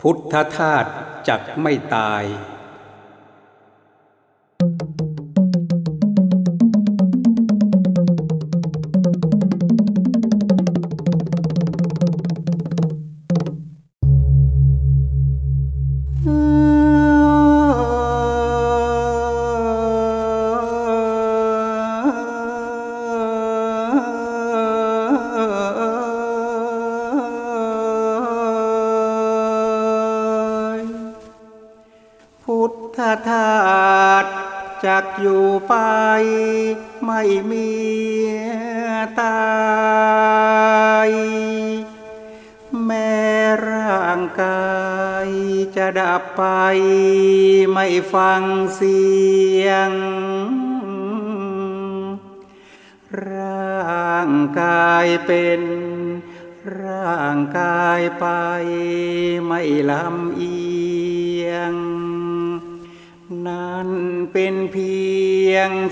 พุทธธาตุจักไม่ตาย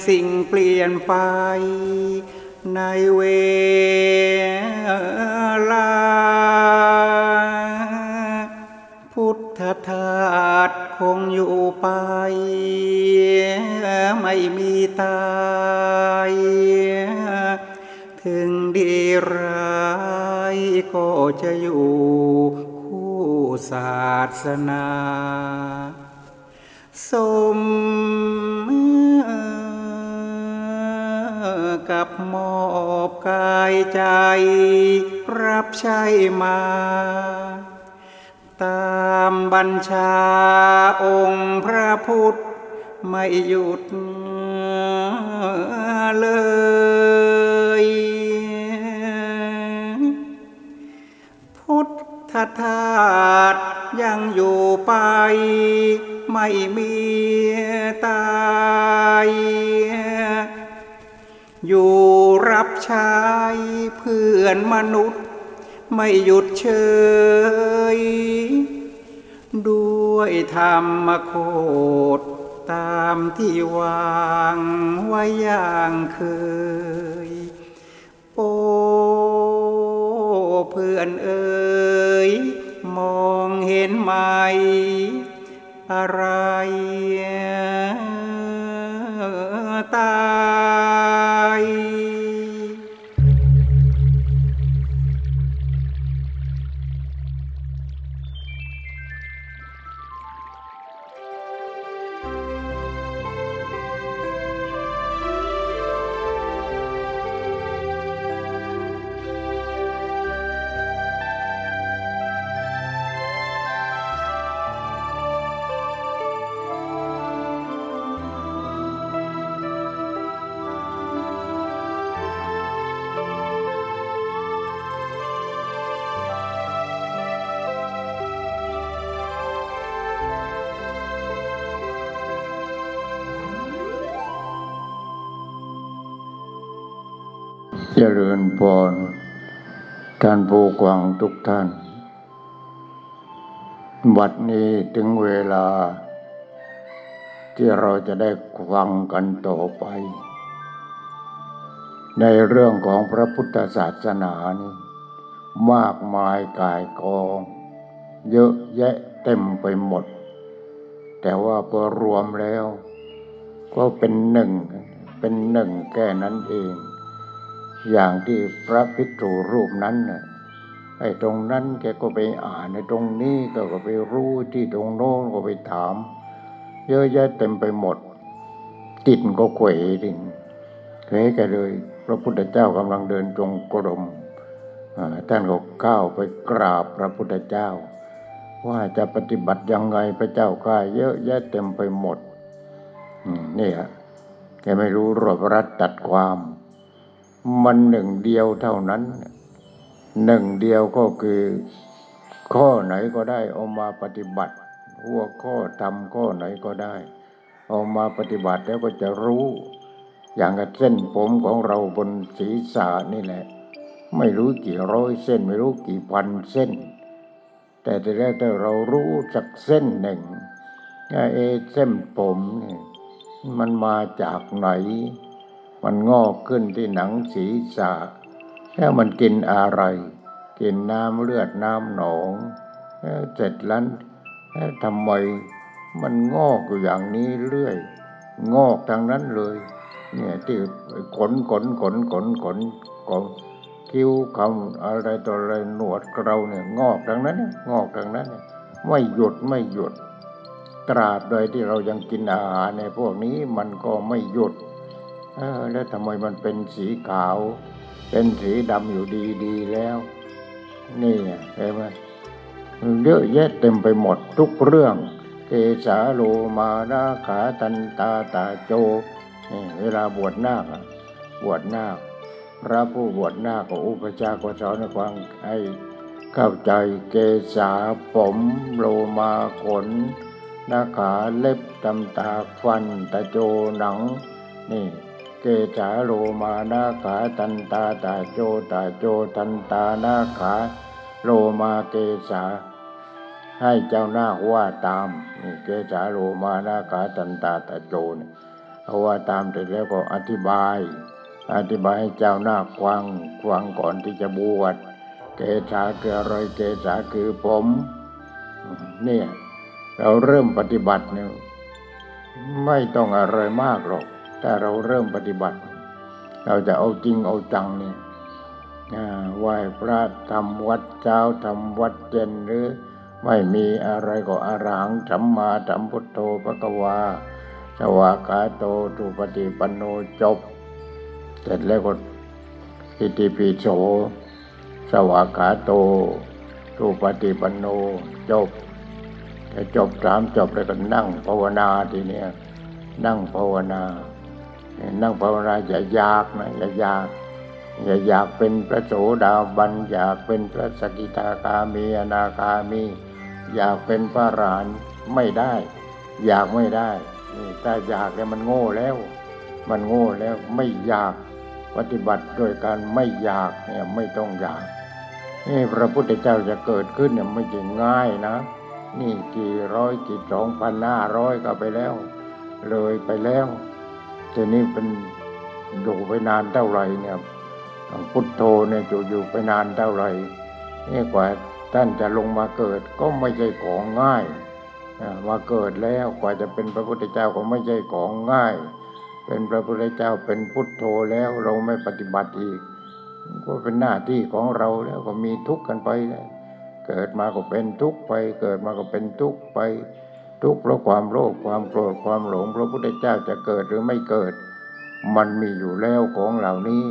สิ่งเปลี่ยนไป ในเวลา พุทธทาสคงอยู่ไป ไม่มีตาย ถึงดีร้ายก็จะอยู่คู่ศาสนา มอบกายใจ รับใช้มา ตามบัญชาองค์พระพุทธไม่หยุดเลยพุทธทาสยังอยู่ไป ไม่มีตาย อยู่รับใช้เพื่อนมนุษย์ ไม่หยุดเฉยด้วยธรรมโคดตามที่วางไว้อย่างเคย โอ้เพื่อนเอ๋ยมองเห็นไหม อะไรตา ย เจริญพรท่านผู้กวังทุกท่าน บัดนี้ถึงเวลา ที่เราจะได้ฟังกันต่อไป ในเรื่องของพระพุทธศาสนานี่มากมายกายกอง เยอะแยะเต็มไปหมด แต่ว่าพอรวมแล้ว ก็เป็นหนึ่ง เป็นหนึ่งแค่นั้นเอง อย่างที่พระภิกษุรูปนั้นน่ะไอ้ตรงนั้นแกก็ไปอ่านในตรงนี้ก็ก็ไปรู้ที่ตรงโน้นก็ไปถาม เยอะแยะเต็มไปหมดติดก็เขวดินเขวกันเลย พระพุทธเจ้ากำลังเดินจงกรมอ่าท่านก็ก้าวไปกราบพระพุทธเจ้า ว่าจะปฏิบัติยังไงพระเจ้าข้าเยอะแยะเต็มไปหมดนี่ฮะแกไม่รู้รวบรัดตัดความ มันหนึ่งเดียวเท่านั้น หนึ่งเดียวก็คือข้อไหนก็ได้เอามาปฏิบัติ หัวข้อทำข้อไหนก็ได้ เอามาปฏิบัติแล้วก็จะรู้ อย่างกับเส้นผมของเราบนศีรษะนี่แหละ ไม่รู้กี่ร้อยเส้น ไม่รู้กี่พันเส้น แต่แต่แรกถ้าเรารู้สักเส้นหนึ่งว่เอเส้นผมนี่มันมาจากไหน มันงอกขึ้นที่หนังศีรษะแล้วมันกินอะไร กินน้ำเลือดน้ำหนองเสร็จแล้วทำไมมันงอกอยู่อย่างนี้เรื่อย งอกทางนั้นเลย เนี่ยที่ขนขนขนขนขนขนคิ้วคำอะไรต่ออะไรหนวดเราเนี่ยงอกทางนั้นงอกทางนั้น ไม่หยุดไม่หยุด ตราบโดยที่เรายังกินอาหารในพวกนี้มันก็ไม่หยุด เออแล้วทำไมมันเป็นสีขาว เป็นสีดำอยู่ดีๆแล้ว นี่ไงเห็นไหมเยอะแยะเต็มไปหมดทุกเรื่อง เกสาโลมานาขาตันตาตาโจนี่เวลาบวชนาคอะบวชนาคพระผู้บวชนาคก็อุปชฌาก็สอนให้ฟังให้เข้าใจเกสาผมโลมาขนหน้าขาเล็บตำตาฟันตะโจหนังนี่ เกจาโลมานาขาตันตาตาโจตาโจตันตานาขาโลมาเกสาให้เจ้านาคว่าตามนี่เกจาโลมานาขาตันตาตาโจเนี่ยเอาว่าตามเสร็จแล้วก็อธิบาย อธิบายให้เจ้านาคฟังฟังก่อนที่จะบวชเกษาคืออะไรเกษาคือผมเนี่ยเราเริ่มปฏิบัติเนี่ยไม่ต้องอะไรมากหรอก ถ้าเราเริ่มปฏิบัติ เราจะเอาจริงเอาจังเนี่ยไหว้พระทำวัดเช้าทำวัดเย็นหรือไม่มีอะไรก็อารังสัมมาสัมพุทโธพระกวาสวากาโตตุปฏิปันโนจบ เสร็จแล้วก็อิติปิโสสวากาโตตุปฏิปันโนจบแต่จบสามจบแล้วก็นั่งภาวนาทีเนี้ยนั่งภาวนา นั่งภาวนาอย่าอยากนะอย่าอยาก อย่าอยากเป็นพระโสดาบันอยากเป็นพระสกิทาคามีอนาคามี อยากเป็นพระรหันไม่ได้ อยากไม่ได้นี่ถ้าอยากเนี่ยมันโง่แล้ว มันโง่แล้วไม่อยากปฏิบัติโดยการไม่อยากเนี่ยไม่ต้องอยากนี่พระพุทธเจ้าจะเกิดขึ้นเนี่ยไม่ใช่ง่ายนะ นี่กี่ร้อยกี่สองพันห้าร้อยก็ไปแล้ว เลยไปแล้ว ทีนี้เป็นอยู่ไปนานเท่าไหร่เนี่ยพุทโธเนี่ยจะอยู่ไปนานเท่าไหร่นี่กว่าท่านจะลงมาเกิดก็ไม่ใช่ของง่ายมาเกิดแล้วกว่าจะเป็นพระพุทธเจ้าก็ไม่ใช่ของง่าย เป็นพระพุทธเจ้าเป็นพุทโธแล้วเราไม่ปฏิบัติอีก ก็เป็นหน้าที่ของเราแล้วก็มีทุกข์กันไปแล้วเกิดมาก็เป็นทุกข์ไป เกิดมาก็เป็นทุกข์ไป ทุกข์เพราะความโลภความโกรธความหลงพระพุทธเจ้าจะเกิดหรือไม่เกิด มันมีอยู่แล้วของเหล่านี้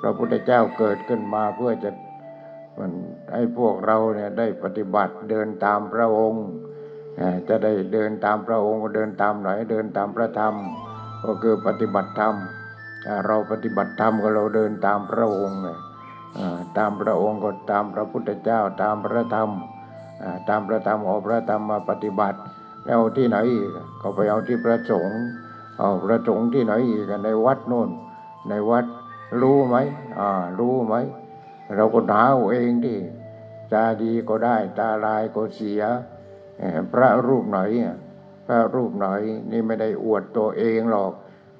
พระพุทธเจ้าเกิดขึ้นมาเพื่อจะมันให้พวกเราเนี่ยได้ปฏิบัติเดินตามพระองค์จะได้เดินตามพระองค์ก็เดินตามไหนเดินตามพระธรรม ก็คือปฏิบัติธรรมเราปฏิบัติธรรมก็เราเดินตามพระองค์ไงอ่าตามพระองค์ก็ตามพระพุทธเจ้าตามพระธรรมตามพระธรรมเอาพระธรรมมาปฏิบัติ เอาที่ไหนอีกก็ไปเอาที่พระสงฆ์เอาพระสงฆ์ที่ไหนอีกในวัดโน่น ในวัดรู้ไหมอ่ารู้ไหม เราก็หาเอาเองที่ตาดีก็ได้ ตาลายก็เสีย พระรูปไหนอะพระรูปไหนนี่ไม่ได้อวดตัวเองหรอก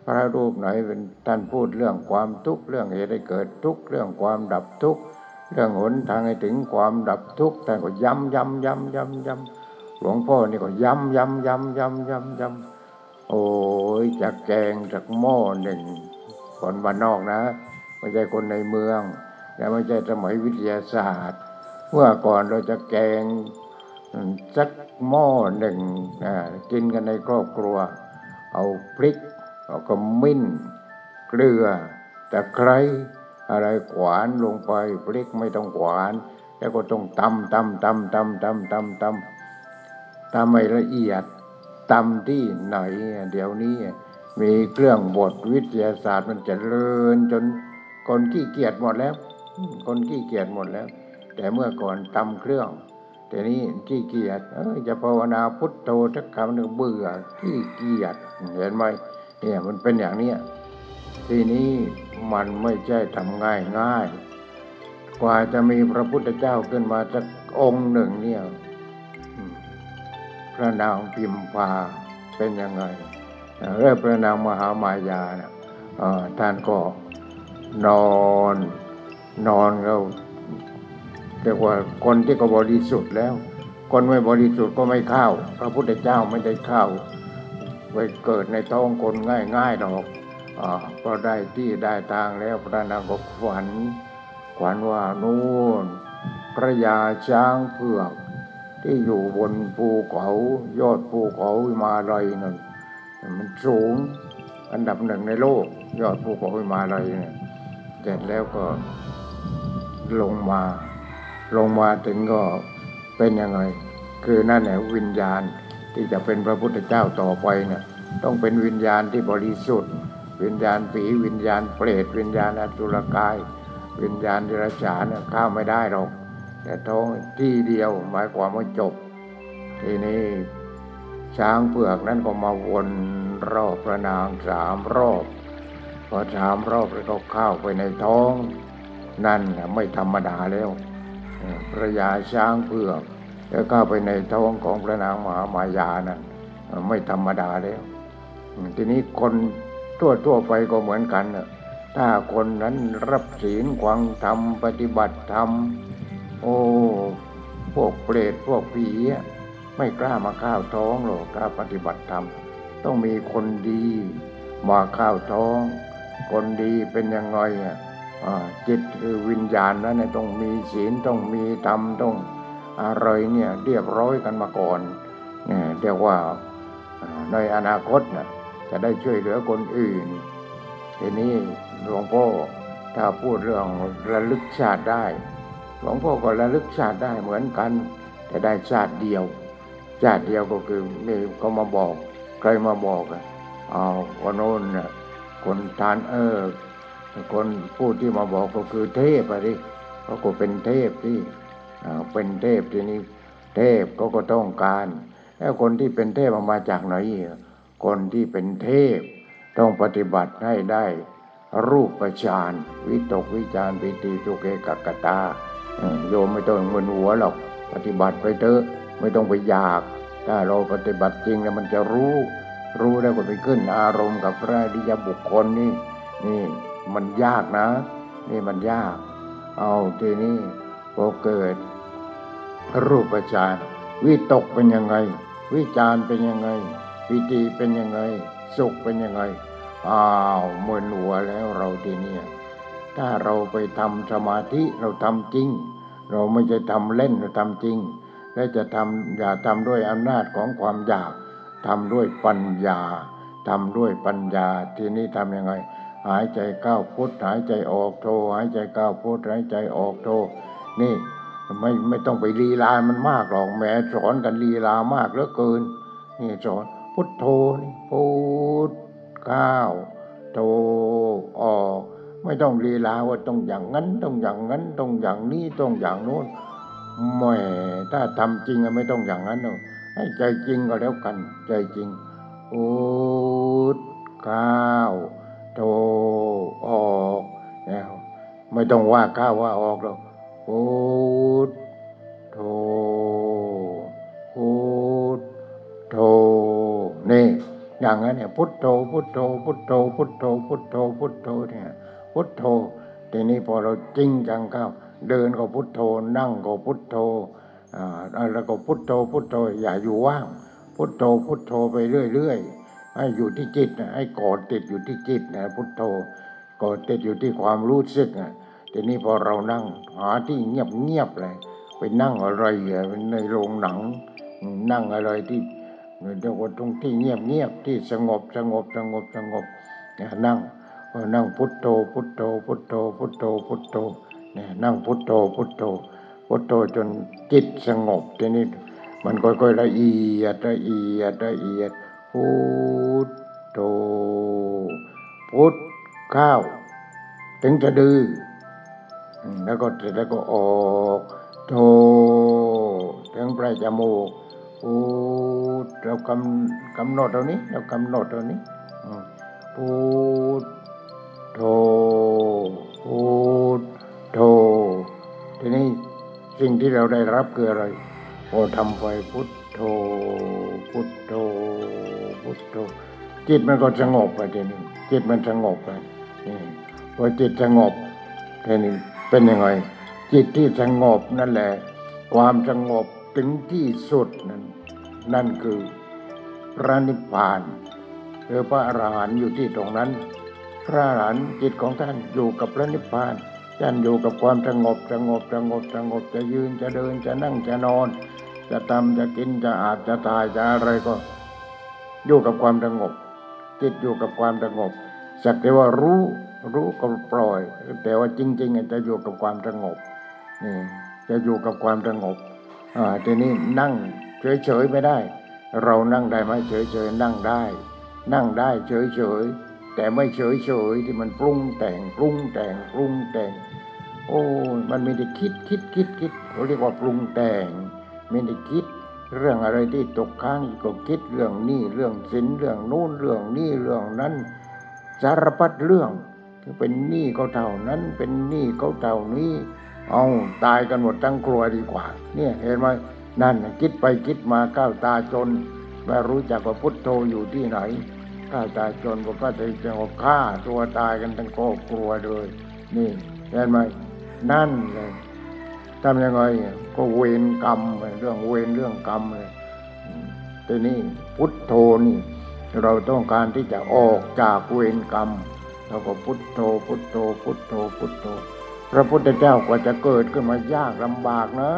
พระรูปไหนเป็นท่านพูดเรื่องความทุกข์เรื่องเหตุให้เกิดทุกข์เรื่องความดับทุกข์เรื่องหนทางให้ถึงความดับทุกข์ท่ก็ย้ำย้ำย้ำย้ำย้ำ หลวงพ่อนี่ก็ย้ำย้ำย้ำย้ำย้ำย้ำโอ้ยจากแกงจากหม้อหนึ่งคนบ้านนอกนะไม่ใช่คนในเมือง และไม่ใช่สมัยวิทยาศาสตร์ เมื่อก่อนเราจะแกงสักหม้อหนึ่งกินกันในครอบครัว เอาพริกเอาขมิ้นเกลือตะไคร้อะไรขวานลงไปพริกไม่ต้องขวาน แล้วก็ต้องตำตำตำตำตำตำตำ ตำให้ละเอียดตำที่ไหนเดี๋ยวนี้ มีเครื่องบดวิทยาศาสตร์มันเจริญจนคนขี้เกียจหมดแล้ว คนขี้เกียจหมดแล้ว แต่เมื่อก่อนตำเครื่องแต่นี้ขี้เกียจเออจะภาวนาพุทโธสักคำหนึ่งเบื่อขี้เกียจเห็นไหมเนี่ยมันเป็นอย่างเนี้ยทีนี้มันไม่ใช่ทำง่ายง่าย กว่าจะมีพระพุทธเจ้าขึ้นมาสักองค์หนึ่งเนี่ย ระนางพิมพาเป็นยังไงเริ่มพระนางมหามายานะท่านก็นอนนอนเราเรียกว่าคนที่ก็บริสุทธิ์แล้ว คนไม่บริสุทธิ์ก็ไม่เข้า พระพุทธเจ้าไม่ได้เข้าไปเกิดในท้องคนง่ายๆหรอกอ่าพอได้ที่ได้ทางแล้วพระนางก็ฝันขวัญว่านู่นพระยาช้างเผือก ที่อยู่บนภูเขายอดภูเขาวิมาลัยนั่นมันสูงอันดับหนึ่งในโลก ยอดภูเขาวิมาลัยเนี่ยเสร็จแล้วก็ลงมา ลงมาถึงก็เป็นยังไง คือนั่นแหละวิญญาณที่จะเป็นพระพุทธเจ้าต่อไปเนี่ยต้องเป็นวิญญาณที่บริสุทธิ์ วิญญาณผีวิญญาณเปรตวิญญาณอสุรกาย วิญญาณดิรัจฉานเข้าไม่ได้หรอก แต่ท้องที่เดียวหมายความว่าจบ ทีนี้ช้างเผือกนั้นก็มาวนรอบพระนางสามรอบพอสามรอบแล้วก็เข้าไปในท้อง นั่นไม่ธรรมดาแล้วพระยาช้างเผือกแล้วเข้าไปในท้องของพระนางมหามายานั่นไม่ธรรมดาแล้วทีนี้คนทั่วทั่วๆไปก็เหมือนกันน่ะถ้าคนนั้นรับศีลขวังธรรมปฏิบัติธรรม โอ้พวกเปรตพวกผีไม่กล้ามาข้าวท้องหรอกถ้าปฏิบัติธรรม ต้องมีคนดีมาข้าวท้อง คนดีเป็นยังไงอะจิตคือวิญญาณนั้นเนี่ยต้องมีศีลต้องมีธรรมต้องอะไรเนี่ยเรียบร้อยกันมาก่อนเนี่ยเรียกว่าในอนาคตนะจะได้ช่วยเหลือคนอื่นทีนี้หลวงพ่อถ้าพูดเรื่องระลึกชาติได้ หลวงพ่อก็ระลึกชาติได้เหมือนกัน แต่ได้ชาติเดียว ชาติเดียวก็คือมีเขามาบอกใครมาบอกอะเอาคนโน้นน่ะคนทานเออคนผู้ที่มาบอกก็คือเทพอะดิเขาก็เป็นเทพที่อ่าเป็นเทพทีนี้เทพเขาก็ต้องการแล้วคนที่เป็นเทพมาจากไหนคนที่เป็นเทพ ต้องปฏิบัติให้ได้รูปฌานวิตกวิจารปิติสุเกกักตา โยมไม่ต้องมึนหัวหรอก ปฏิบัติไปเถอะไม่ต้องไปอยาก ถ้าเราปฏิบัติจริงแล้วมันจะรู้ รู้แล้วก็ไปขึ้นอารมณ์กับพระอริยบุคคลนี่นี่มันยากนะ นี่มันยาก เอาทีนี้พอเกิด รูปฌานวิตกเป็นยังไง วิจารเป็นยังไงปิติเป็นยังไง สุขเป็นยังไงอ้าวมึนหัวแล้วเราทีเนี้ย ถ้าเราไปทำสมาธิเราทำจริง เราไม่ใช่ทำเล่นเราทำจริง และจะทำอย่าทำด้วยอำนาจของความอยากทำด้วยปัญญาทำด้วยปัญญา ทีนี้ทำยังไง หายใจเข้าพุทหายใจออกโทหายใจเข้าพุทหายใจออกโทนี่ไม่ไม่ต้องไปลีลามันมากหรอกแหมสอนกันลีลามากเหลือเกิน นี่สอนพุทโธนี่พุทข้าวโธออก ไม่ต้องลีลาว่าต้องอย่างนั้นต้องอย่างนั้นต้องอย่างนี้ต้องอย่างโน้นแหมถ้าทำจริงอะไม่ต้องอย่างนั้นหรอกให้ใจจริงก็แล้วกัน ใจจริงพุทข้าวโธออกแล้วไม่ต้องว่าข้าวว่าออกหรอกพุทโธพุทโธนี่อย่างนั้นเนี่ยพุทโธพุทโธพุทโธพุทโธพุทโธพุทโธเนี่ย พุทโธทีนี้พอเราจริงจังเข้า เดินก็พุทโธ นั่งก็พุทโธอ่าแล้วก็พุทโธพุทโธอย่าอยู่ว่าง พุทโธพุทโธไปเรื่อยๆให้อยู่ที่จิตนะให้กอดติดอยู่ที่จิตนะพุทโธกอดติดอยู่ที่ความรู้สึกนะทีนี้พอเรานั่งหาที่เงียบเงียบๆเลยไปนั่งอะไรอะในโรงหนัง นั่งอะไรที่เรียว่าตรงที่เงียบเงียบๆที่สงบสงบสงบสงบนั่ง นั่งพุทโธพุทโธพุทโธพุทโธพุทโธเนี่ยนั่งพุทโธพุทโธพุทโธจนจิตสงบทีนี้มันค่อยๆละเอียดละเอียดละเอียดพุทโธพุทข้าว ถึงจะดื้อแล้วก็เสร็จแล้วก็ออกโทถึงปลายจมูกพูดเรากำกำหนดเรานี้เรากำหนดเรานี้พูด โทพูดโททีนี้สิ่งที่เราได้รับคืออะไรพอทำไปพุทโธพุทโธพุทโธจิตมันก็สงบไปทีนี้จิตมันสงบไปนี่พอจิตสงบทีนี้เป็นยังไงจิตที่สงบนั่นแหละ ความสงบถึงที่สุดนั้นนั่นคือพระนิพพานหรือพระอรหันต์อยู่ที่ตรงนั้น พระอรหันจิตของท่านอยู่กับพระนิพพานท่านอยู่กับความสงบสงบสงบสงบจะยืนจะเดินจะนั่งจะนอน จะทำจะกินจะอาบจะตายจะอะไรก็ อยู่กับความสงบจิตอยู่กับความสงบสักแต่ว่ารู้รู้ก็ปล่อย แต่ว่าจริง ๆ จะอยู่กับความสงบนี่จะอยู่กับความสงบอ่าทีนี้นั่งเฉยๆไม่ได้ เรานั่งได้ไหมเฉยๆนั่งได้ นั่งได้เฉยๆ แต่ไม่เฉยๆที่มันปรุงแต่งปรุงแต่งปรุงแต่ง โอ้มันมีแต่คิดคิดคิดคิดเขาเรียกว่าปรุงแต่งมีแต่คิดเรื่องอะไรที่ตกค้างก็คิดเรื่องนี้เรื่องสินเรื่องนู้นเรื่องนี้เรื่องนั้นสารพัดเรื่องเป็นหนี้เขาเท่านั้นเป็นหนี้เขาเท่านี้ เอาตายกันหมดทั้งครัวดีกว่า เนี่ยเห็นไหมนั่นคิดไปคิดมาก้าวตาจนไม่รู้จักว่าพุทโธอยู่ที่ไหน ก้าตายจนก็พระใจจะเอฆ่าตัวตายกันทั้งครอบครัวเลยนี่เห็นไหมนั่นเลยทำยังไงก็เวรกรรมเรื่องเวรเรื่องกรรมเลยทีนี้พุทโธนี่ เราต้องการที่จะออกจากเวรกรรมเราก็พุทโธ พุทโธ พุทโธ พุทโธ พระพุทธเจ้ากว่าจะเกิดขึ้นมายากลำบากนะ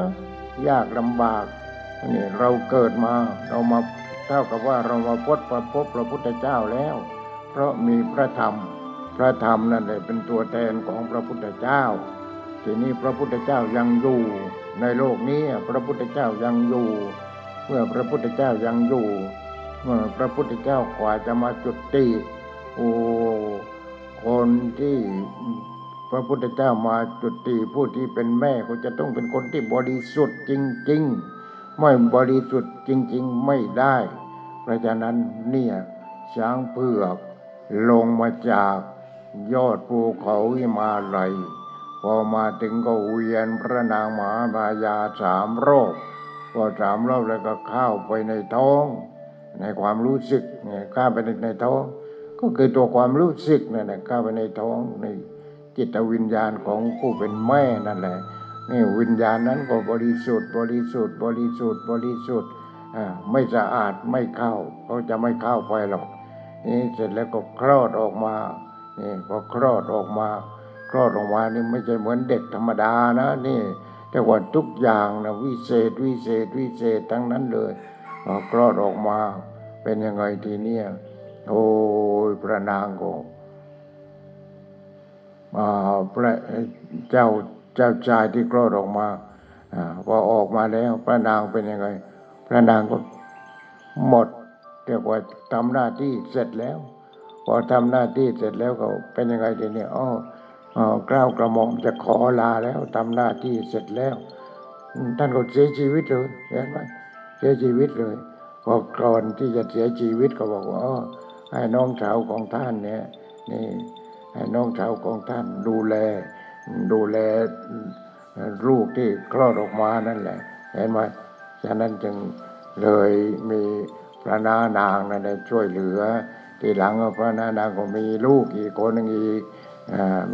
ยากลำบากนี่เราเกิดมาเรามา ท่ากับว่าเรามาพบประพบพระพุทธเจ้าแล้ว เพราะมีพระธรรม พระธรรมนั่นแหละเป็นตัวแทนของพระพุทธเจ้า ทีนี้พระพุทธเจ้ายังอยู่ ในโลกนี้พระพุทธเจ้ายังอยู่ เมื่อพระพุทธเจ้ายังอยู่ เมื่อพระพุทธเจ้ากว่าจะมาจุดติโอ้คนที่พระพุทธเจ้ามาจุติผู้ที่เป็นแม่ก็จะต้องเป็นคนที่บริสุทธิ์จริง ๆ ไม่บริสุทธิ์จริง ๆ ไม่ได้ เพราะฉะนั้นเนี่ยช้างเผือกลงมาจากยอดภูเขาหิมาลัยพอมาถึงก็เวียนพระนางมหาบายาสามรอบพอสามรอบแล้วก็เข้าไปในท้อง ในความรู้สึกเนี่ยเข้าไปในในท้อง ก็คือตัวความรู้สึกนั่นแหละเข้าไปในท้องในจิตวิญญาณของผู้เป็นแม่นั่นแหละนี่วิญญาณนั้นก็บริสุทธิ์บริสุทธิ์บริสุทธิ์บริสุทธิ์ ไม่สะอาดไม่เข้าเขาจะไม่เข้าไปหรอกนี่เสร็จแล้วก็คลอดออกมานี่พอคลอดออกมาคลอดออกมานี่ไม่ใช่เหมือนเด็กธรรมดานะนี่แต่ว่าทุกอย่างนะวิเศษวิเศษวิเศษทั้งนั้นเลยพอคลอดออกมาเป็นยังไงทีเนี้ยโอ้ยพระนางก็อ่าพระเจ้าเจ้าชายที่คลอดออกมาอาพอออกมาแล้วพระนางเป็นยังไง ระนางก็หมดเรียกว่าทำหน้าที่เสร็จแล้ว พอทำหน้าที่เสร็จแล้วก็เป็นยังไงทีนี้อ๋ออ๋อกล้าวกระหม่อมจะขอลาแล้วทำหน้าที่เสร็จแล้ว ท่านก็เสียชีวิตเลยเห็นไหมเสียชีวิตเลยพอก่อนที่จะเสียชีวิตก็บอกว่าอ๋อให้น้องสาวของท่านเนี่ยนี่ให้น้องสาวของท่านดูแล ดูแลลูกที่คลอดออกมานั่นแหละ เห็นไหม ฉะนั้นจึงเลยมีพระนานางนั่นช่วยเหลือ ทีหลังพระนานางก็มีลูกอีกคนหนึ่งอีก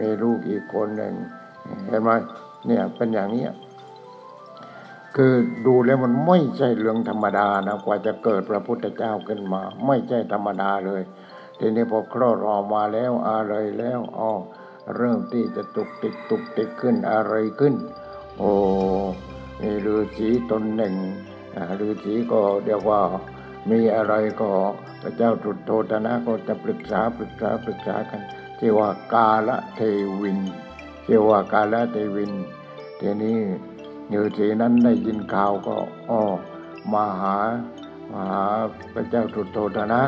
มีลูกอีกคนหนึ่งเห็นไหมเนี่ยเป็นอย่างเนี้ยคือดูแล้วมันไม่ใช่เรื่องธรรมดานะกว่าจะเกิดพระพุทธเจ้าขึ้นมา ไม่ใช่ธรรมดาเลยทีนี้พอคลอดออกมาแล้วอะไรแล้วอ๋อเริ่มที่จะตุกติกตุกติกขึ้นอะไรขึ้น โอ้ มีฤาษีตนหนึ่งฤาษีก็เรียกว่ามีอะไรก็พระเจ้าตรุดโทตนะก็จะปรึกษาปรึกษาปรึกษากันที่ว่ากาละเทวินที่ว่ากาละเทวินทีนี้ฤาษีนั้นได้ยินข่าวก็อ้อมาหามาหาพระเจ้าตรุดโทตนะ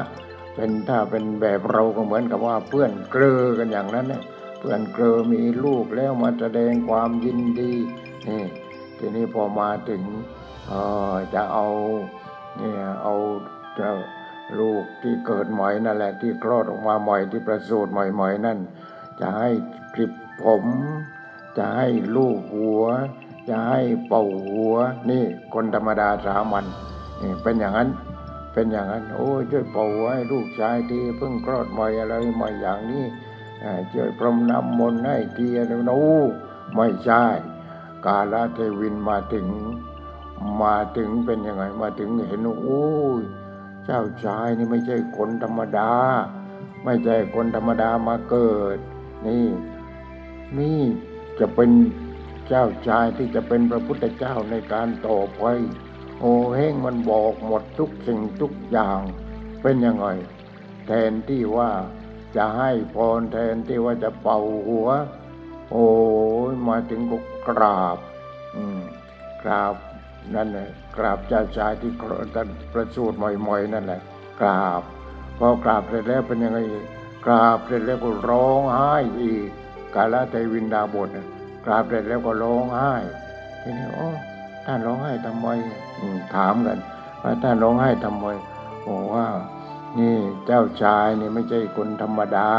เป็นถ้าเป็นแบบเราก็เหมือนกับว่าเพื่อนเกลือกันอย่างนั้นเนี่ยเพื่อนเกลือมีลูกแล้วมาแสดงความยินดีนี่ ทีนี้พอมาถึงจะเอาเนี่ยเอาจ้าลูกที่เกิดใหม่นั่นแหละที่คลอดออกมาใหม่ที่ประสูติใหม่ๆนั่น จะให้กลิบผม จะให้ลูกหัว จะให้เป่าหัว นี่คนธรรมดาสามัญนี่เป็นอย่างนั้นเป็นอย่างนั้น โอ้ยช่วยเป่าหัวให้ลูกชายทีเพิ่งคลอดใหม่อะไรใหม่อย่างนี้ช่วยพรมน้ำมนต์ให้ทีอะไรนะโอ้ไม่ใช่ กาลเทวินมาถึง มาถึงเป็นยังไงมาถึงเห็นโอ้ยเจ้าชายนี่ไม่ใช่คนธรรมดา ไม่ใช่คนธรรมดามาเกิด นี่ นี่จะเป็นเจ้าชายที่จะเป็นพระพุทธเจ้าในการต่อไปโอ้เฮงมันบอกหมดทุกสิ่งทุกอย่าง เป็นยังไง แทนที่ว่าจะให้พรแทนที่ว่าจะเป่าหัว โอ้ยมาถึงก็กราบอืมกราบนั่นแหละกราบเจ้าชายที่ท่านประสูติใหม่ๆนั่นแหละ กราบพอกราบเสร็จแล้วเป็นยังไงกราบเสร็จแล้วก็ร้องไห้อีกกาลเทวินดาบทน่ะกราบเสร็จแล้วก็ร้องไห้ทีนี้โอ้ท่านร้องไห้ทำไมอืมถามกันว่าท่านร้องไห้ทำไมบอกว่า นี่เจ้าชายนี่ไม่ใช่คนธรรมดา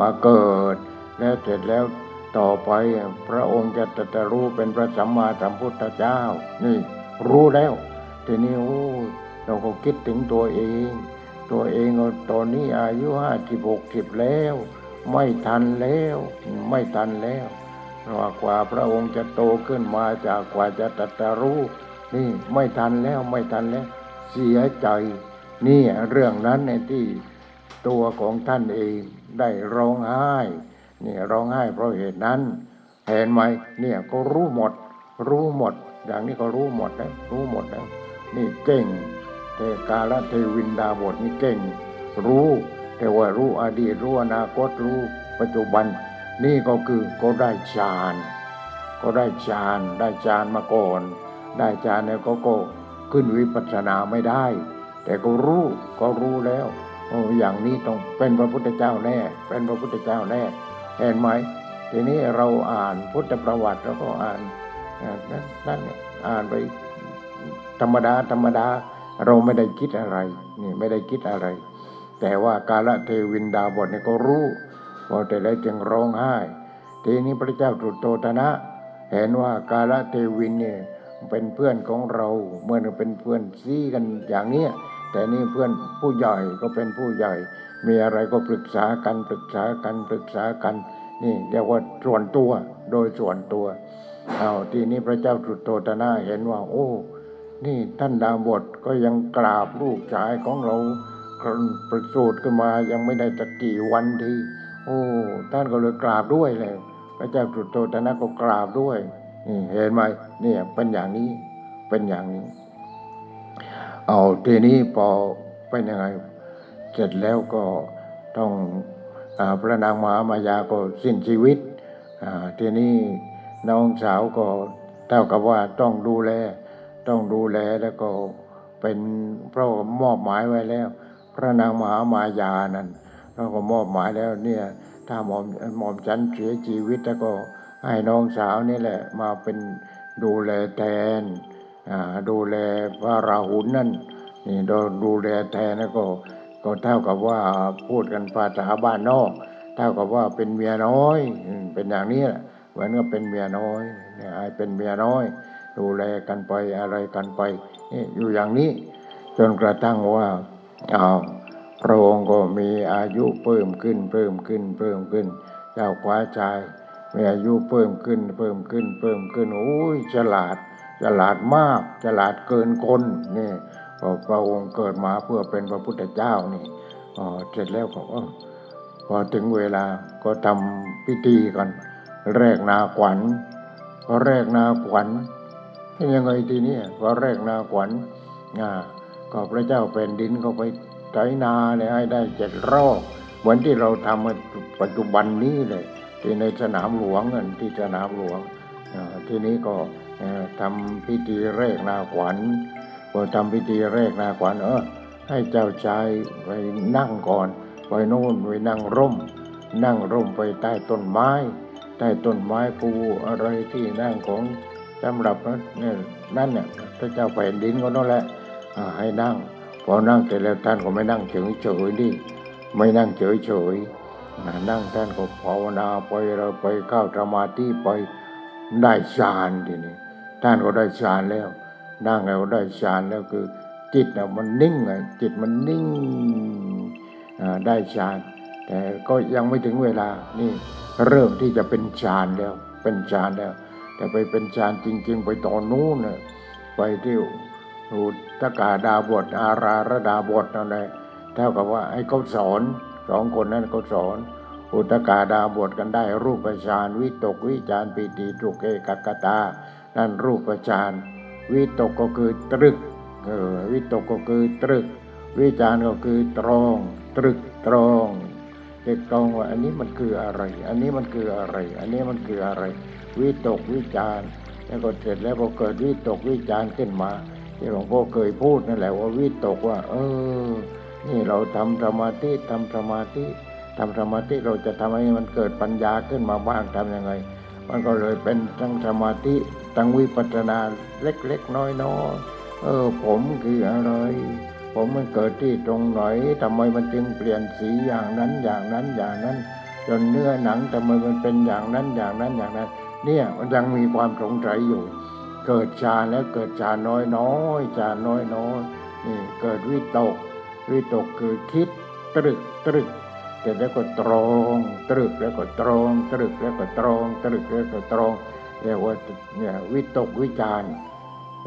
มาเกิด แล้วเสร็จแล้ว ต่อไปพระองค์จะตรัสรู้เป็นพระสัมมาสัมพุทธเจ้า นี่รู้แล้ว ทีนี้โอ้เราก็คิดถึงตัวเอง ตัวเองตอนนี้อายุห้าสิบหกสิบแล้ว ไม่ทันแล้ว ไม่ทันแล้วเพราะกว่าพระองค์จะโตขึ้นมาจากกว่าจะตรัสรู้ นี่ไม่ทันแล้วไม่ทันแล้ว เสียใจ นี่เรื่องนั้นในที่ตัวของท่านเองได้ร้องไห้ นี่ร้องไห้เพราะเหตุนั้นเห็นไหมเนี่ยก็รู้หมด รู้หมด อย่างนี้ก็รู้หมดแล้วรู้หมดแล้วนี่เก่งแต่กาลเทวินดาบทนี่เก่ง รู้แต่ว่ารู้อดีตรู้อนาคตรู้ปัจจุบัน นี่ก็คือก็ได้ฌานก็ได้ฌานได้ฌานมาก่อน ได้ฌานแล้วก็ก็ขึ้นวิปัสสนาไม่ได้ แต่ก็รู้ก็รู้แล้วโอ้อย่างนี้ต้องเป็นพระพุทธเจ้าแน่ เป็นพระพุทธเจ้าแน่ เห็นไหมทีนี้เราอ่านพุทธประวัติเราก็อ่านนั่นนั่นอ่านไปธรรมดาธรรมดาเราไม่ได้คิดอะไรนี่ไม่ได้คิดอะไร แต่ว่ากาลเทวินดาบทเนี่ยก็รู้พอแต่แล้วจึงร้องไห้ ทีนี้พระเจ้าตรุโตตนะ เห็นว่ากาลเทวินเนี่ยเป็นเพื่อนของเราเมื่อเป็นเพื่อนซี้กันอย่างเนี้ยแต่นี่เพื่อนผู้ใหญ่ก็เป็นผู้ใหญ่ มีอะไรก็ปรึกษากันปรึกษากันปรึกษากัน นี่เรียกว่าส่วนตัวโดยส่วนตัวเอาทีนี้พระเจ้าตรุโตตนะเห็นว่า โอ้ นี่ท่านดาบทก็ยังกราบลูกชายของเราประสูติขึ้นมายังไม่ได้จะกี่วันทีโอ้ ท่านก็เลยกราบด้วยเลย พระเจ้าตรุโตตนะก็กราบด้วยนี่เห็นไหมเนี่ยเป็นอย่างนี้เป็นอย่างนี้ เอาทีนี้พอเป็นยังไง เสร็จแล้วก็ต้องอพระนางมหามายาก็สิ้นชีวิตอ่าทีนี้น้องสาวก็เท่ากับว่าต้องดูแล ต้องดูแลแล้วก็เป็นเพราะมอบหมายไว้แล้ว พระนางมหามายานั้นเราก็มอบหมายแล้วเนี่ยถ้าหมอมหมอมฉันเสียชีวิตแล้วก็ให้น้องสาวนี่แหละมาเป็นดูแลแทนอ่าดูแลพระราหุลนั่นนี่เราดูแลแทนแล้วก็ ก็เท่ากับว่าพูดกันภาษาบ้านนอก เท่ากับว่าเป็นเมียน้อยเป็นอย่างนี้แหละเหมือนกับเป็นเมียน้อยเนี่ยให้เป็นเมียน้อย ดูแลกันไปอะไรกันไปนี่อยู่อย่างนี้ จนกระทั่งว่าอ้าวพระองค์ก็มีอายุเพิ่มขึ้นเพิ่มขึ้นเพิ่มขึ้น เจ้าคว้าชายมีอายุเพิ่มขึ้นเพิ่มขึ้นเพิ่มขึ้นโอ้ยฉลาดฉลาดมากฉลาดเกินคนนี่ พอพระองค์เกิดมาเพื่อเป็นพระพุทธเจ้านี่เสร็จแล้วก็พอถึงเวลาก็ทำพิธีกัน แรกนาขวัญพอแรกนาขวัญยังไงทีนี้พอแรกนาขวัญก็พระเจ้าแผ่นดินก็ไปไถนาเลยให้ได้เจ็ดรอบเหมือนที่เราทำมาปัจจุบันนี้เลยที่ในสนามหลวงนั่นที่สนามหลวงทีนี้ก็ทำพิธีแรกนาขวัญ พอทำพิธีแรกนาขวัญเออให้เจ้าชายไปนั่งก่อนไปโน่นไปนั่งร่ม นั่งร่มไปใต้ต้นไม้ ใต้ต้นไม้ปูอะไรที่นั่งของสำหรับนั้นเนี่ยนั่นเนี่ยพระเจ้าแผ่นดินก็นั่นแหละให้นั่ง พอนั่งเสร็จแล้วท่านก็ไม่นั่งเฉยเฉยๆดิไม่นั่งเฉยเฉยๆนั่งท่านก็ภาวนาไปเราไปเข้าสมาธิไปได้ฌานทีนี้ท่านก็ได้ฌานแล้ว นั่งแล้วได้ฌานแล้วคือ จิตน่ะมันนิ่งไงจิตมันนิ่งได้ฌาน แต่ก็ยังไม่ถึงเวลานี่เริ่มที่จะเป็นฌานแล้ว เป็นฌานแล้ว แต่ไปเป็นฌานจริง ๆ ไปตอนนู้นน่ะไปที่อุตกาดาบทอาราระดาบทนั่นแหละเท่ากับว่าให้เขาสอนสองคนนั้นเขาสอน อุตกาดาบทกันได้ รูปฌานวิตกวิจารปิติทุกเอกกตา นั่นรูปฌาน วิตกก็คือตรึกเออวิตกก็คือตรึก วิจารก็คือตรอง ตรึกตรองเด็กตรองว่าอันนี้มันคืออะไร อันนี้มันคืออะไร อันนี้มันคืออะไร วิตกวิจารแล้วก็เสร็จแล้วก็เกิดวิตกวิจารขึ้นมาที่หลวงพ่อเคยพูดนั่นแหละว่าวิตกว่า เออ นี่เราทำสมาธิทำสมาธิทำสมาธิเราจะทำให้มันเกิดปัญญาขึ้นมาบ้างทำยังไง มันก็เลยเป็นทั้งสมาธิ ทั้งวิปัสนาเล็กๆน้อยๆเออ ผมคืออะไร ผมมันเกิดที่ตรงไหนทำไมมันจึงเปลี่ยนสีอย่างนั้นอย่างนั้นอย่างนั้น จนเนื้อหนังทำไมมันเป็นอย่างนั้นอย่างนั้นอย่างนั้น เนี่ยมันยังมีความสงสัยอยู่ เกิดฌาแล้วเกิดฌาน้อยน้อยฌาน้อยน้อยนี่เกิดวิตก วิตกคือคิดตรึกตรึกเสร็จแล้วก็ตรอง ตรึกแล้วก็ตรอง ตรึกแล้วก็ตรอง ตรึกแล้วก็ตรอง เรียกว่าเนี่ยวิตกวิจาร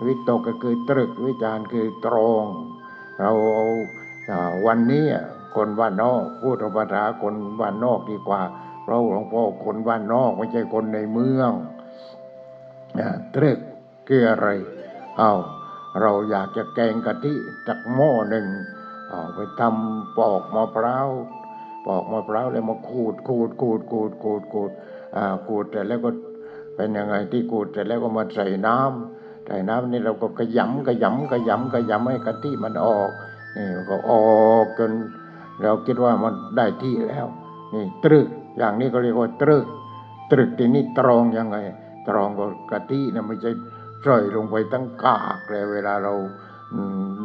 วิตกก็คือตรึกวิจารคือตรอง เราเอาวันนี้คนบ้านนอกพูดภาษาคนบ้านนอกดีกว่า เพราะหลวงพ่อคนบ้านนอกไม่ใช่คนในเมืองตรึกคืออะไรเอาเราอยากจะแกงกะทิจากหม้อหนึ่งเอาไปทำปอกมะพร้าวปอกมะพร้าวแล้วมาขูดขูดขูดขูดขูดขูดอ่าขูดแต่แล้วก็ เป็นยังไงที่ขูดเสร็จแล้วก็มาใส่น้ำใส่น้ำนี่เราก็ขยำขยำขยำขยำให้กะทิมันออกนี่ก็ออกจนเราคิดว่ามันได้ที่แล้ว นี่ตรึกอย่างนี้ก็เรียกว่าตรึกตรึกทีนี้ตรองยังไง ตรองก็กะทินะไม่ใช่ใส่ลงไปตั้งกากเลยเวลาเรา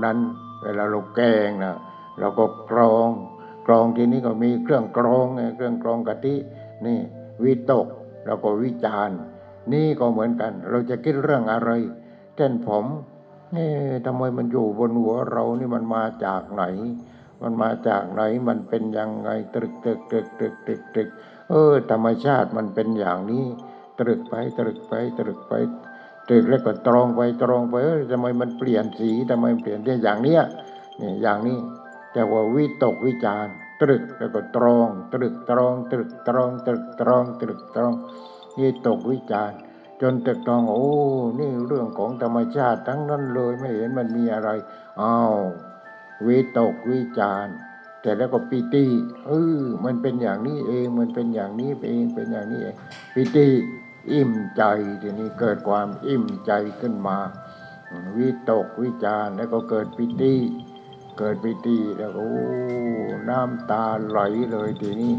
นั้น เวลาเราแกงนะเราก็กรองกรองทีนี้ก็มีเครื่องกรองไงเครื่องกรองกะทินี่วิตก แล้วก็วิจารณ์ นี่ก็เหมือนกัน เราจะคิดเรื่องอะไร เช่นผมเอ๊ะทำไมมันอยู่บนหัวเรานี่มันมาจากไหน มันมาจากไหนมันเป็นยังไงตรึกตรึกตรึกตรึกตรึกตรึกเออ ธรรมชาติมันเป็นอย่างนี้ ตรึกไปตรึกไปตรึกไปตรึกแล้วก็ตรองไปตรองไปเออทำไมมันเปลี่ยนสีทำไมมันเปลี่ยนได้อย่างเนี้ยนี่อย่างนี้แต่ว่าวิตกวิจารตรึกแล้วก็ตรอง ตรึกตรอง ตรึกตรอง ตรึกตรองตรึกตรอง วิตกวิจารณ์จนตรึกตองโอ้นี่เรื่องของธรรมชาติทั้งนั้นเลยไม่เห็นมันมีอะไรอ้าววิตกวิจารณ์แต่แล้วก็ปิติเออมันเป็นอย่างนี้เองมันเป็นอย่างนี้เองเป็นอย่างนี้เองปิติอิ่มใจทีนี้เกิดความอิ่มใจขึ้นมาวิตกวิจารแล้วก็เกิดปิติเกิดปิติแล้วก็โอ้น้ำตาไหลเลยทีนี้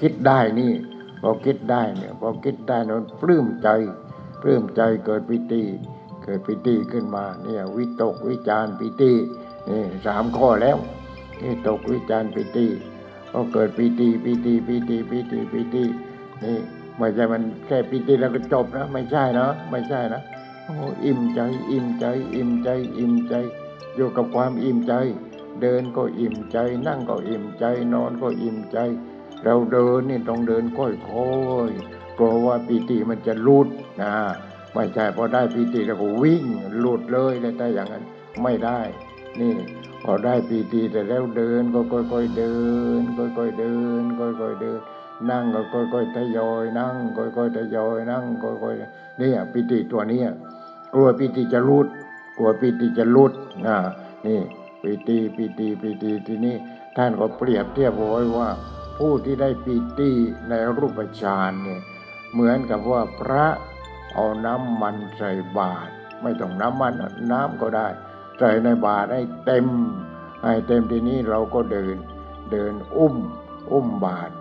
คิดได้นี่ พอคิดได้เนี่ยพอคิดได้เนนปลื้มใจปลื้มใจเกิดปิติเกิดปิติขึ้นมาเนี่ยวิตกวิจารปิตินี่สามข้อแล้วนี่ตกวิจารปิติก็เกิดปิติปิติปิติปิติปิตินี่ไม่ใช่มันแค่ปิติแล้วก็จบนะ ไม่ใช่นะไม่ใช่นะโอ้อิ่มใจอิ่มใจ อิ่มใจ อิ่มใจ อยู่กับความอิ่มใจ เดินก็อิ่มใจ นั่งก็อิ่มใจ นอนก็อิ่มใจ เราเดินนี่ต้องเดินค่อยๆกลัวว่าปิติมันจะลุดนะไม่ใช่พอได้ปีติแล้วก็วิ่งหลุดเลยเลยแต่อย่างนั้นไม่ได้ นี่พอได้ปีติแต่แล้วเดินก็ค่อยๆเดินค่อยๆเดินค่อยๆเดิน นั่งก็ค่อยๆทยอยนั่งค่อยๆทยอยนั่งค่อยๆเนี่ยปีติตัวเนี้ยกลัวปีติจะลุดกลัวปีติจะลุดนะนี่ปีติปีติปีติทีนี้ท่านก็เปรียบเทียบไว้ว่า ผู้ที่ได้ปีติในรูปฌานเนี่ยเหมือนกับว่าพระเอาน้ำมันใส่บาตรไม่ต้องน้ำมันน้ำก็ได้ ใส่ในบาตรให้เต็ม ให้เต็มทีนี้เราก็เดิน เดินอุ้ม อุ้มบาตร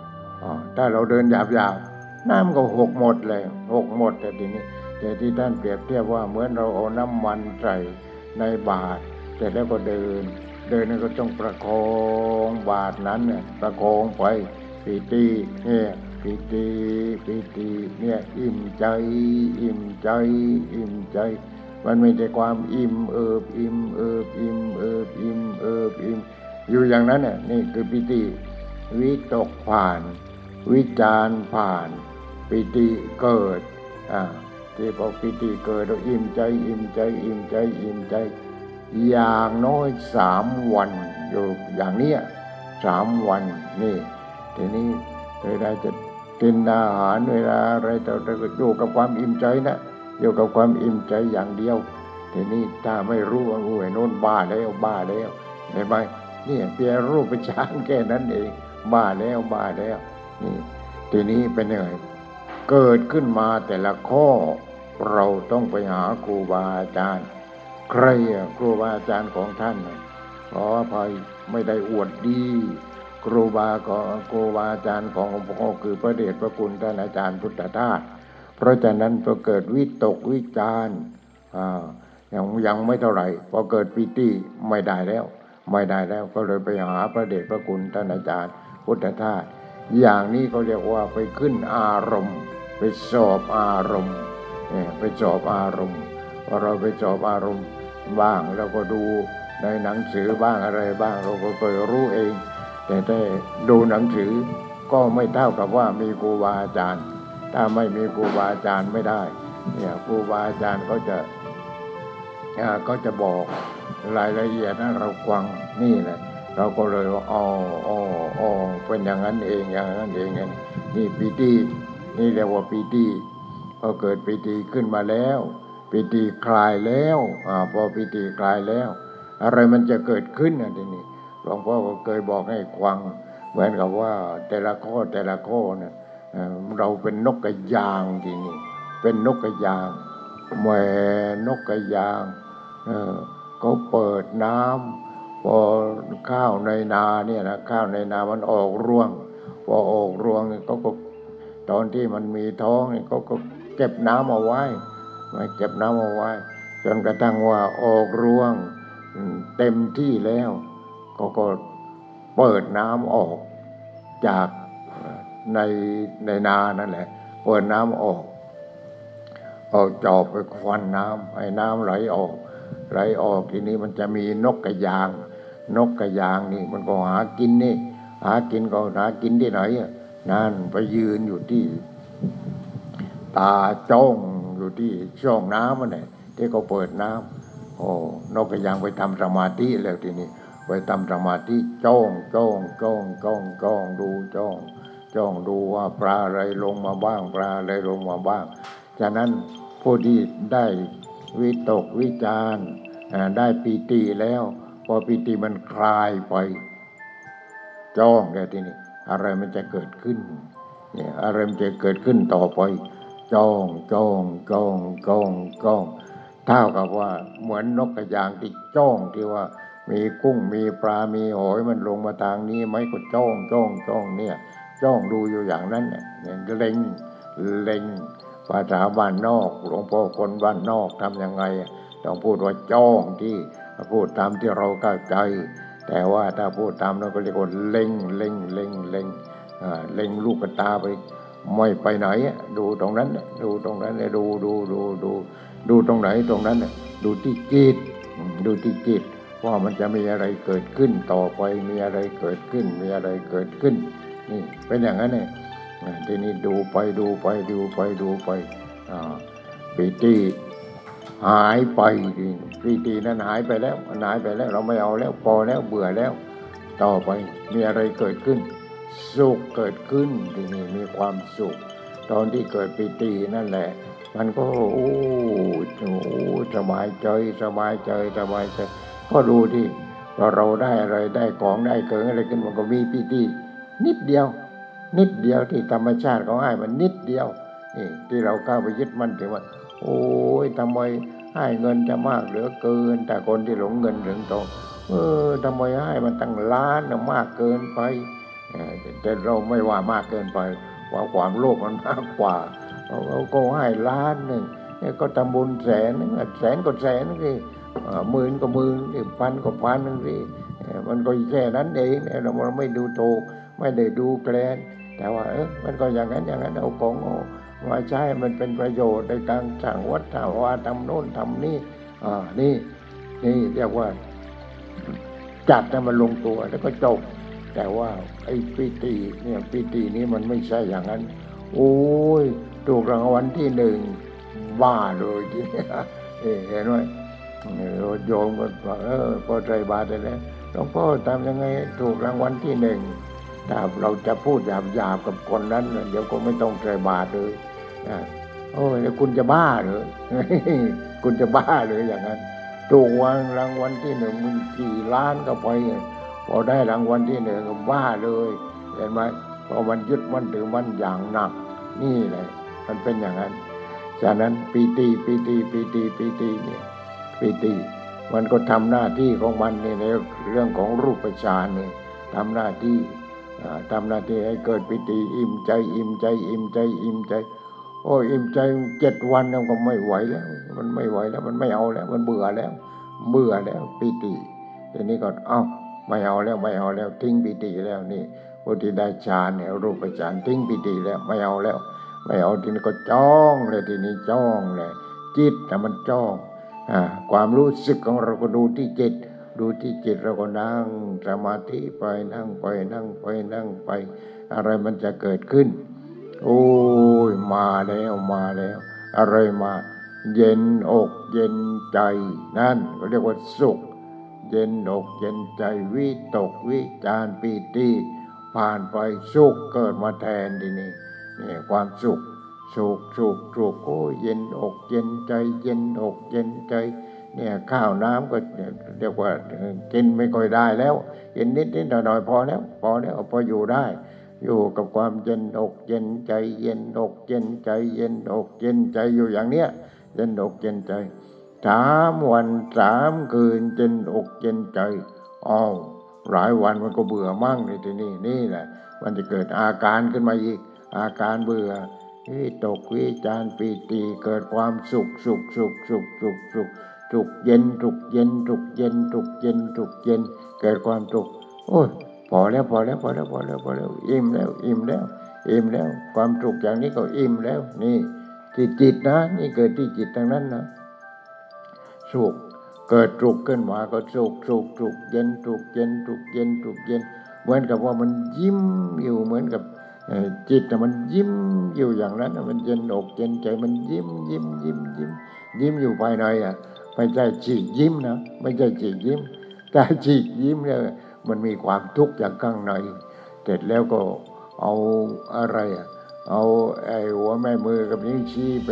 ถ้าเราเดินหยาบๆน้ำก็หกหมดเลยหกหมดแต่ทีนี้แต่ที่ท่านเปรียบเทียบว่าเหมือนเราเอาน้ำมันใส่ในบาตรเสร็จแล้วก็เดิน เดินนี่ก็ต้องประคองบาตรนั้นเนี่ยประคองไปปีติเนี่ยปีติปีติเนี่ยอิ่มใจ อิ่มใจ อิ่มใจ มันไม่ใช่ความอิ่มเอิบอิ่มเอิบอิ่มเอิบอิ่มเอิบอิ่มอยู่อย่างนั้นน่ะนี่คือปิติวิตกผ่าน วิจารผ่านปิติเกิดอ่าที่พอปิติเกิดเราอิ่มใจ อิ่มใจ อิ่มใจ อิ่มใจ อย่างน้อยสามวันอยู่อย่างเนี้ยสามวันนี่ ทีนี้เวลาจะกินอาหารเวลาอะไรต่ออะไรก็อยู่กับความอิ่มใจนะอยู่กับความอิ่มใจอย่างเดียวทีนี้ถ้าไม่รู้ว่าโอ้ยโน่นบ้าแล้วบ้าแล้วเห็นไหมนี่เพียรูปฌานแค่นั้นเองบ้าแล้วบ้าแล้วนี่ทีนี้เป็นยังไงเกิดขึ้นมาแต่ละข้อ เราต้องไปหาครูบาอาจารย์ ใครอะครูบาอาจารย์ของท่านน่ะขออภัยไม่ได้อวดดีครูบาของครูบาอาจารย์ของพ่อคือพระเดชพระคุณท่านอาจารย์พุทธทาสเพราะฉะนั้นพอเกิดวิตกวิจาร์อ่ายังยังไม่เท่าไหร่พอเกิดปีติไม่ได้แล้ว ไม่ได้แล้วก็เลยไปหาพระเดชพระคุณท่านอาจารย์พุทธทาสอย่างนี้เขาเรียกว่าไปขึ้นอารมณ์ ไปสอบอารมณ์ไปสอบอารมณ์พอเราไปสอบอารมณ์ บ้างเราก็ดูในหนังสือบ้างอะไรบ้าง เราก็เคยรู้เอง แต่ถ้ดูหนังสือก็ไม่เท่ากับว่ามีครูบาอาจารย์ ถ้าไม่มีครูบาอาจารย์ไม่ได้ เนี่ยครูบาอาจารย์เขาจะอ่าก็จะบอกรายละเอียดนะเราฟังนี่แหละเราก็เลยว่าอ๋ออ๋ออ๋อเป็นอย่างนั้นเองอย่างนั้นเองนี้นี่ปีตินี่เรียกว่าปีติพอเกิดปีติขึ้นมาแล้ว ปีติคลายแล้วอ่าพอปีติคลายแล้ว อะไรมันจะเกิดขึ้นนะทีนี้หลวงพ่อก็เคยบอกให้ควัง เหมือนกับว่าแต่ละข้อแต่ละข้อเนี่ยเราเป็นนกกระยางทีนี้เป็นนกกระยางแหมนกกระยางเออเขาเปิดน้ำพอข้าวในนาเนี่ยนะข้าวในนามันออกร่วง พอออกรวงเนี่ยเขาก็ตอนที่มันมีท้องเนี่ยเขาก็เก็บน้ำเอาไว้ ไม่เก็บน้ำเอาไว้ จนกระทั่งว่าออกรวงเต็มที่แล้ว ก็ก็เปิดน้ำออกจากในในนานั่นแหละ เปิดน้ำออก เอาจอบไปควันน้ำให้น้ำไหลออก ไหลออกทีนี้มันจะมีนกกระยาง นกกระยางนี่มันก็หากินนี่ หากินก็หากินที่ไหนนั่นไปยืนอยู่ที่ ตาจ้อง อยู่ที่ช่องน้ำนเนี่ที่เขาเปิดน้ำโอ้นกกระยางไปทำสมาธิแล้วทีนี้ ไปทำสมาธิจ้องจ้องจ้องจ้องจ้องดูจ้องจ้องดูว่าปลาอะไรลงมาบ้างปลาอะไรลงมาบ้างฉะนั้นผู้ที่ได้วิตกวิจารณ์ได้ปีติแล้ว พอปีติมันคลายไปจ้องแล้วทีนี้อะไรมันจะเกิดขึ้นเนี่ยอะไรมันจะเกิดขึ้นต่อไป จ้องจ้องจ้องจ้องจ้องเท่ากับว่าเหมือนนกกระยางที่จ้องที่ว่ามีกุ้งมีปลา มีหอยมันลงมาทางนี้ไหมก็จ้องจ้องจ้องเนี่ย จ้องดูอยู่อย่างนั้นเนี่ยเล็งเล็งภาษาบ้านนอกหลวงพ่อคนบ้านนอกทำยังไงต้องพูดว่าจ้องที่พูดตามที่เราเข้าใจ แต่ว่าถ้าพูดตามเราก็เรียกว่าเล็งเล็งเล็งเล็งเล็งลูกตาไป ไม่ไปไหนดูตรงนั้นดูตรงนั้นดูดูดูดูดูตรงไหนตรงนั้นดูที่จิตดูที่จิต ว่ามันจะมีอะไรเกิดขึ้นต่อไปมีอะไรเกิดขึ้น มีอะไรเกิดขึ้น นี่เป็นอย่างนั้นเนี่ยทีนี้ดูไปดูไปดูไปดูไปปีติหายไปปีตินั้นหายไปแล้วมันหายไปแล้วเราไม่เอาแล้วพอแล้วเบื่อแล้ว ต่อไปมีอะไรเกิดขึ้น สุขเกิดขึ้นทีนี้มีความสุข ตอนที่เกิดปีตินั่นแหละ มันก็โอ้โหสบายใจสบายใจสบายใจ ก็ดูที่พอเราได้อะไรได้ของได้เกิดอะไรขึ้นมันก็มีปีตินิดเดียว นิดเดียวที่ธรรมชาติเขาให้มันนิดเดียวนี่ที่เราเข้าไปยึดมั่นถือว่า โอ้ยทำไมให้เงินจะมากเหลือเกิน แต่คนที่หลงเงินถึงทองเออทำไมให้มันตั้งล้านมากเกินไป แต่เราไม่ว่ามากเกินไปว่าความโลภมันมากกว่าเราก็ให้ล้านหนึ่งเนี่ยก็ทำบุญแสนนึงอะแสนก็แสนนึงสิหมื่นก็หมื่นสิพันก็พันนึงสิมันก็แค่นั้นเองเราไม่ดูโตกไม่ได้ดูแกลนแต่ว่าเออมันก็อย่างนั้นอย่างนั้นเอาของมาใช้มันเป็นประโยชน์ในการสั่งวัดถาวาทำโน่นทำนี่อ่านี่นี่เรียกว่าจัดให้มันลงตัวแล้วก็จบ แต่ว่าไอ้ปีติเนี่ยปีตินี้มันไม่ใช่อย่างนั้น โอ้ยถูกรางวัลที่หนึ่งบ้าเลยทีนี้เห็นไหมโยมก็บอกเออพอใจบาตรได้แล้วหลวงพ่อทำยังไงถูกรางวัลที่หนึ่งถ้าเราจะพูดหยาบๆกับคนนั้น เดี๋ยวก็ไม่ต้องใจบาตรเลยโอ้ยคุณจะบ้าหรือคุณจะบ้าหรืออย่างนั้นถูกวางรางวัลที่หนึ่งมันกี่ล้านก็ไป อได้รางวัลที่หนึ่งก็บ้าเลยเห็นไหมเพราะมันยึดมันถือมันอย่างหนัก นี่แหละมันเป็นอย่างนั้นฉะนั้นปีติปีติปีติปีติเนี่ยปีติมันก็ทำหน้าที่ของมันนี่ในเรื่องของรูปฌานนี่ทำหน้าที่อ่าทำหน้าที่ให้เกิดปิติอิ่มใจ อิ่มใจ อิ่มใจ อิ่มใจ โอ้อิ่มใจเจ็ดวันมันก็ไม่ไหวแล้ว มันไม่ไหวแล้ว มันไม่เอาแล้ว มันเบื่อแล้ว เบื่อแล้วปิติทีนี้ก็เอ้า ไม่เอาแล้วไม่เอาแล้วทิ้งปิติแล้วนี่พุทธิได้ฌานเนี่ยรูปฌานทิ้งปิติแล้วไม่เอาแล้ว ไม่เอาทีนี้ก็จ้องเลยทีนี้จ้องเลยจิตแต่มันจ้องอ่าความรู้สึกของเราก็ดูที่จิต ดูที่จิตเราก็นั่งสมาธิไปนั่งไปนั่งไปนั่งไป อะไรมันจะเกิดขึ้น โอ้ยมาแล้วมาแล้ว อะไรมา เย็นอกเย็นใจนั่นก็เรียกว่าสุข เย็นอกเย็นใจวิตกวิจารปีติผ่านไปสุขเกิดมาแทนทีนี้นี่ความสุขสุขสุขสุขโอ้เย็นอกเย็นใจ เย็นอกเย็นใจ เนี่ยข้าวน้ำก็เรียกว่ากินไม่ค่อยได้แล้วกินนิดนิดหน่อยหน่อยพอแล้ว พอแล้วพออยู่ได้ อยู่กับความเย็นอกเย็นใจ เย็นอกเย็นใจ เย็นอกเย็นใจอยู่อย่างเนี้ยเย็นอกเย็นใจ สามวันสามคืนเย็นอกเย็นใจอ้าวหลายวันมันก็เบื่อมั่งในที่นี่นี่แหละ มันจะเกิดอาการขึ้นมาอีก อาการเบื่อวิตกวิจารปีติเกิดความสุขสุขสุขสุขสุขสุขสุขเย็นสุขเย็นสุขเย็นสุขเย็นสุขเย็น เกิดความสุขโอ้ยพอแล้วพอแล้วพอแล้วพอแล้วพอแล้วอิ่มแล้ว อิ่มแล้ว อิ่มแล้ว ความสุขอย่างนี้ก็อิ่มแล้ว นี่ที่จิตนะ นี่เกิดที่จิตทางนั้นนะ สุขเกิดสุขขึ้นมาก็สุขสุขสุขเย็นสุขเย็นสุขเย็นสุขเย็น เหมือนกับว่ามันยิ้มอยู่เหมือนกับจิตน่ะมันยิ้มอยู่อย่างนั้นน่ะมันเย็นอกเย็นใจมันยิ้มยิ้มยิ้มยิ้มยิ้มอยู่ภายในอะไม่ใช่ฉีกยิ้มนะไม่ใช่ฉีกยิ้มแต่ฉีกยิ้มเนี่ยมันมีความทุกข์อย่างข้างในเสร็จแล้วก็เอาอะไรอะเอาไอ้หัวแม่มือกับนิ้วชี้ไป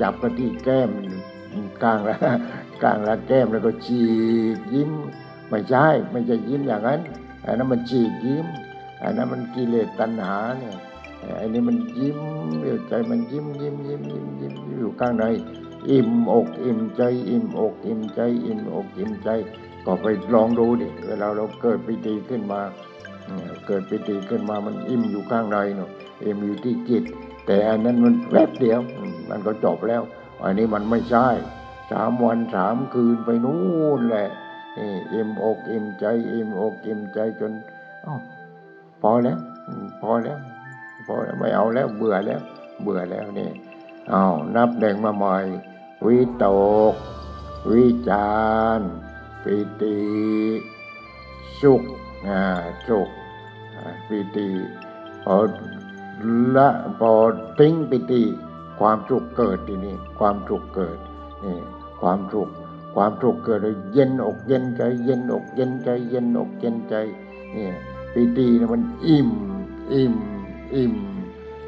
จับกันที่แก้ม กลางละกลางละแก้มแล้วก็ฉีกยิ้ม ไม่ใช่ไม่ใช่ยิ้มอย่างนั้นอันนั้นมันฉีกยิ้มอันนั้นมันกิเลสตัณหาเนี่ยอันนี้มันยิ้มอยู่ใจมันยิ้มยิ้มยิ้มยิ้มยิ้มอยู่ข้างในอิ่มอกอิ่มใจ อิ่มอกอิ่มใจอิ่มอกอิ่มใจ ก็ไปลองดูดิเวลาเราเกิดปิติขึ้นมาเกิดปิติขึ้นมามันอิ่มอยู่ข้างในเนาะอิ่มอยู่ที่จิต แต่อันนั้นมันแวบเดียวมันก็จบแล้ว อันนี้มันไม่ใช่สามวันสามคืนไปนู่นแหละนี่อิ่มอกอิ่มใจเอิ่มอกอิ่มใจจนอ้าพอแล้ว พอแล้ว พอแล้วไม่เอาแล้วเบื่อแล้ว เบื่อแล้วนี่อ้าวนับหนึ่งมาใหม่วิตก วิจารปิติสุขอ่าสุขปิติพอละพอทิ้งปิติ ความสุขเกิดทีนี้ความสุขเกิดนี่ความสุขความสุขเกิดเลยเย็นอกเย็นใจ เย็นอกเย็นใจ เย็นอกเย็นใจนี่ปิตินะมันอิ่มอิ่มอิ่ม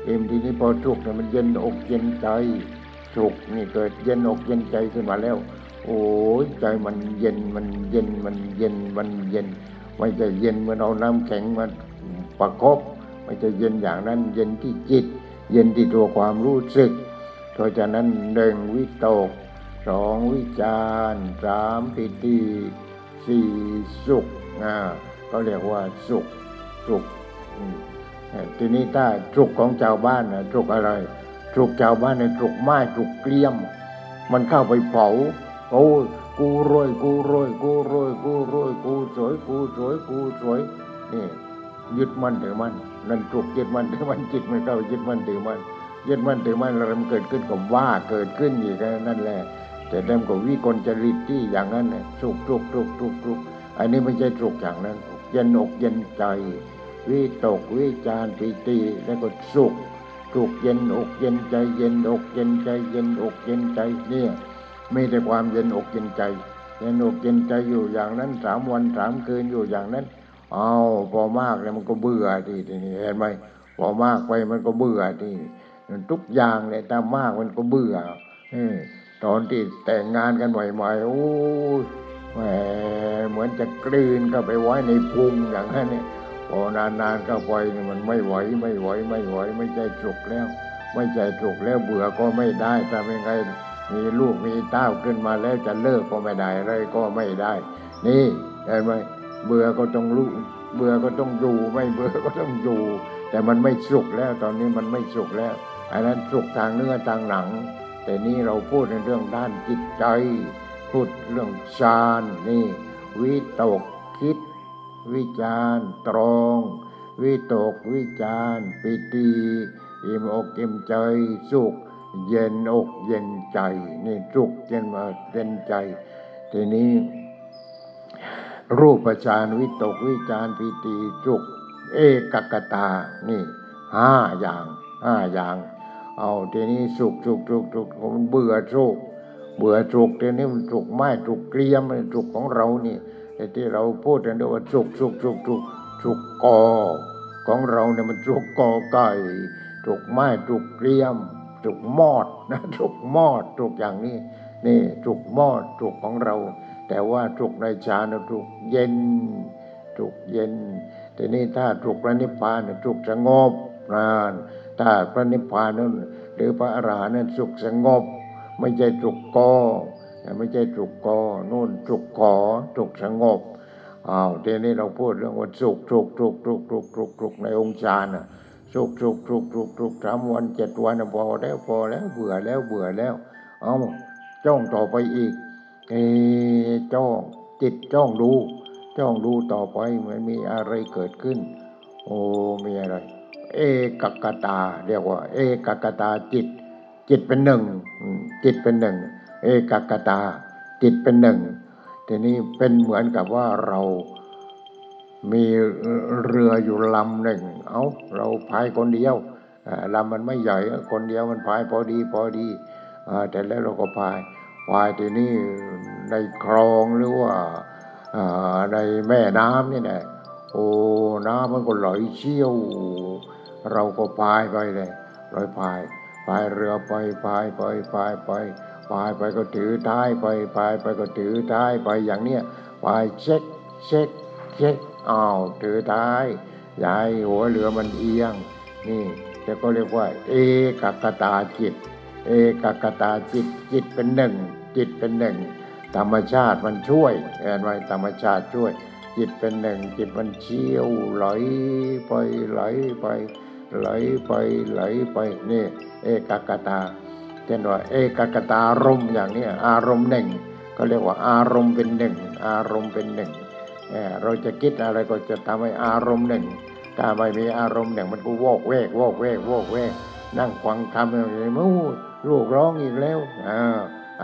อิ่มทีนี้พอสุขเนี่ยมันเย็นอกเย็นใจสุขนี่เกิดเย็นอกเย็นใจขึ้นมาแล้ว โอ้ยใจมันเย็นมันเย็นมันเย็นมันเย็นไม่ใช่เย็นเมื่อเอาน้ำแข็งมาประคบไม่ใช่เย็นอย่างนั้นเย็นที่จิต เย็นที่ตัวความรู้สึก เพราะฉะนั้นหนึ่งวิตกสองวิจารสามปิติสี่สุขอ่าก็เรียกว่าสุขสุขทีนี้ถ้าสุขของชาวบ้านนะสุขอะไรสุขชาวบ้านในยสุขไม้สุขเกลี้ยม มันเข้าไปเผาโอ้ยกูรวยกูรวยกูรวยกูรวยกูสวยกูสวยกูสวยนี่ ยึดมั่นถือมั่นนั่นถูกยึดมั่นถือมั่นจิตมันเข้ายึดมั่นถือมั่นยึดมั่นถือมั่นแล้วมันเกิดขึ้นกับว่าเกิดขึ้นอีกนั่นแหละแต่เดิมก็วิกลจริตที่อย่างนั้นเนี่ยสุขสุขสุขสุขสุขอันนี้ไม่ใช่สุขอย่างนั้นเย็นอกเย็นใจวิตกวิจารปิติแล้วก็สุขสุขเย็นอกเย็นใจ เย็นอกเย็นใจ เย็นอกเย็นใจเนี่ยไม่ได้ความเย็นอกเย็นใจเย็นอกเย็นใจอยู่อย่างนั้นสามวันสามคืนอยู่อย่างนั้น เอาพอมากแล้วมันก็เบื่อทีนี้เห็นไหมพอมากไปมันก็เบื่อทีทุกอย่างเลยถ้ามากมันก็เบื่อตอนที่แต่งงานกันใหม่ๆโอ้ยแหมเหมือนจะกลืนเข้าไปไว้ในพุงอย่างนั้นเนี่ยพอนานๆเข้าไปเนี่ยมันไม่ไหวไม่ไหวไม่ไหวไม่ใจจุกแล้ว ไม่ใจจุกแล้วเบื่อก็ไม่ได้ทำยังไงมีลูกมีเต้าขึ้นมาแล้วจะเลิกก็ไม่ได้เลยก็ไม่ได้ นี่เห็นไหม เบื่อก็ต้องรู้เบื่อก็ต้องอยู่ไม่เบื่อก็ต้องอยู่ แต่มันไม่สุขแล้วตอนนี้มันไม่สุขแล้วอันนั้นสุขทางเนื้อทางหนัง แต่นี่เราพูดในเรื่องด้านจิตใจ พูดเรื่องฌานนี่วิตกคิด วิจารตรองวิตกวิจารปิติอิ่มอกอิ่มใจสุข เย็นอกเย็นใจ นี่สุขเย็นมาเย็นใจ ทีนี้ รูปฌานวิตกวิจารณ์ปิติสุขเอกกตา นี่ห้าอย่างห้าอย่าง เอาทีนี้สุขสุขสุขสุขมันเบื่อสุขเบื่อสุขทีนี้มันสุขไม่สุขเกลียมสุขของเรานี่ไอ้ที่เราพูดกันด้วยว่าสุขสุขสุขสุขสุขกอ ของเราเนี่ยมันสุขกอไก่สุขไม้สุขเกลียมสุขมอดนะสุขมอดสุขอย่างนี้นี่สุขมอดสุขของเรา แต่ว่าสุขในฌานน่ะสุขเย็นสุขเย็นทีนี้ถ้าสุขพระนิพพานน่ะสุขสงบนานถ้าพระนิพพานนั้นหรือพระอรหันต์นั้นสุขสงบ ไม่ใช่สุขกอไม่ใช่สุขกอนู่นสุขขอสุขสงบอ้าวทีนี้เราพูดเรื่องว่าสุขสุขสุขสุขสุขสุขสุขในองค์ฌานน่ะสุขสุขสุขสุขสุขสามวันเจ็ดวันพอแล้วพอแล้วเบื่อแล้วเบื่อแล้ว เอาจ้องต่อไปอีก เอจ้องจิตจ้องดูจ้องดูต่อไปมันมีอะไรเกิดขึ้น โอ้มีอะไร เอกกตา เรียกว่า เอกกตาจิต จิตเป็นหนึ่งจิตเป็นหนึ่ง เอกกตา จิตเป็นหนึ่งทีนี้เป็นเหมือนกับว่าเรามีเรืออยู่ลำหนึ่ง เอาเราพายคนเดียวลำมันไม่ใหญ่คนเดียวมันพายพอดีพอดีอแต่แล้วเราก็พาย พายทีนี้ในคลองหรือว่าในแม่น้ำนี่แหละโอ้น้ำมันก็ไหลเชี่ยว เราก็พายไปเลยลอยพายพายเรือไปพายไปพายไปพายไปก็ถือท้ายไปพายไปก็ถือท้ายไปอย่างเนี้ยพายเช็คเช็คเช็คอ้าวถือท้ายยาให้หัวเรือมันเอียง นี่จะก็เรียกว่า เอกกตาจิต เอกกตาจิตจิตเป็นหนึ่ง จิตเป็นหนึ่ง ธรรมชาติมันช่วยเห็นไหมธรรมชาติช่วย จิตเป็นหนึ่ง จิตมันเชี่ยวไหลไปไหลไป ไหลไปไหลไปนี่เอกกตาเช่นว่าเอกกตารมอย่างนี้อารมณ์หนึ่ง ก็เรียกว่าอารมณ์เป็นหนึ่ง อารมณ์เป็นหนึ่งเราจะคิดอะไรก็จะทำให้อารมณ์หนึ่งถ้าไม่มีอารมณ์หนึ่งมันก็วอกแวกวอกแวกวอกแวกนั่งฟังทำอย่างนี้มู ลูกร้องอีกแล้ว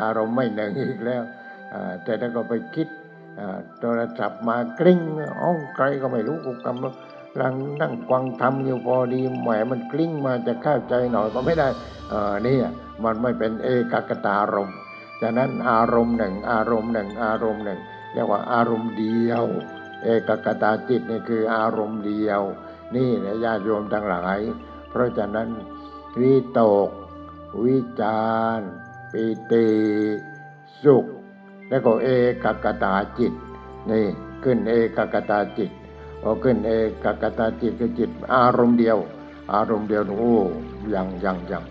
อารมณ์ไม่หนึ่งอีกแล้วแต่ถ้าก็ไปคิดโทรศัพท์มากริ้งอ้องใครก็ไม่รู้กูกำลังกำลังนั่งฟังทำอยู่พอดีแหมมันกลิ้งมาจะเข้าใจหน่อยก็ไม่ได้เนี่ยมันไม่เป็นเอกกตารมณ์ฉะนั้นอารมณ์หนึ่งอารมณ์หนึ่งอารมณ์หนึ่งเรียกว่าอารมณ์เดียว เอกกตาจิตนี่คืออารมณ์เดียว นี่นะญาติโยมทั้งหลาย เพราะฉะนั้นวิตก วิจารปิติสุข แล้วก็เอกกตาจิต นี่ขึ้นเอกกตาจิตพอขึ้นเอกกตาจิตคือจิต อารมณ์เดียว อารมณ์เดียวโอ้ยังยังยัง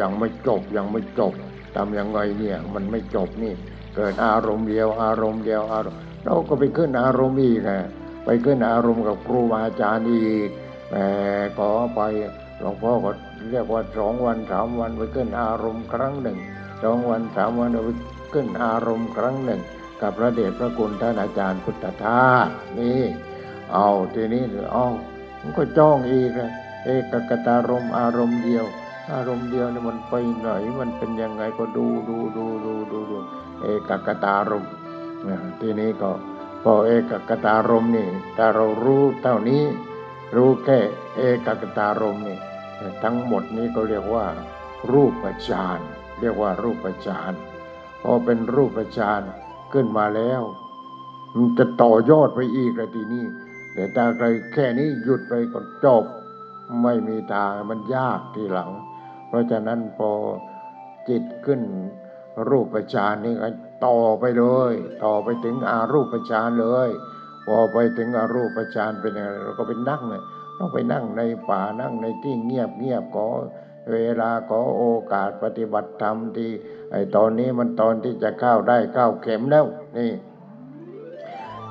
ยังไม่จบยังไม่จบทำยังไงเนี่ยมันไม่จบนี่เกิดอารมณ์เดียว อารมณ์เดียวอารมณ์เราก็ไปขึ้นอารมณ์อีกไงไปขึ้นอารมณ์กับครูอาจารย์อีกแต่ขอไปหลวงพ่อก็ เรียกว่าสองวันสามวันไปขึ้นอารมณ์ครั้งหนึ่งสองวันสามวันไปขึ้นอารมณ์ครั้งหนึ่ง กับพระเดชพระคุณท่านอาจารย์พุทธทาสนี่เอาทีนี้เอามันก็จ้องอีกนะเอกกตารมอารมณ์เดียว อารมณ์เดียวนี่มันไปไหนมันเป็นยังไงก็ดูดูดูดูดูดูเอกกตารมทีนี้ก็พอเอกกตารมนี่ถ้าเรารู้เท่านี้ รู้แค่เอกกตารมนี่ ทั้งหมดนี้ก็เรียกว่า รูปฌานเรียกว่ารูปฌานพอเป็นรูปฌานขึ้นมาแล้ว มันจะต่อยอดไปอีกเลยทีนี้แต่ถ้าใครแค่นี้หยุดไปก็จบ ไม่มีทางมันยากทีหลัง เพราะฉะนั้นพอจิตขึ้นรูปฌานนี่ก็ต่อไปเลย ต่อไปถึงอารูปฌานเลย พอไปถึงอารูปฌานเป็นยังไงเราก็ไปนั่งเลย เราไปนั่งในป่านั่งในที่เงียบเงียบขอเวลาขอโอกาสปฏิบัติธรรมที่ไอ้ตอนนี้มันตอนที่จะเข้าได้เข้าเข็มแล้วนี่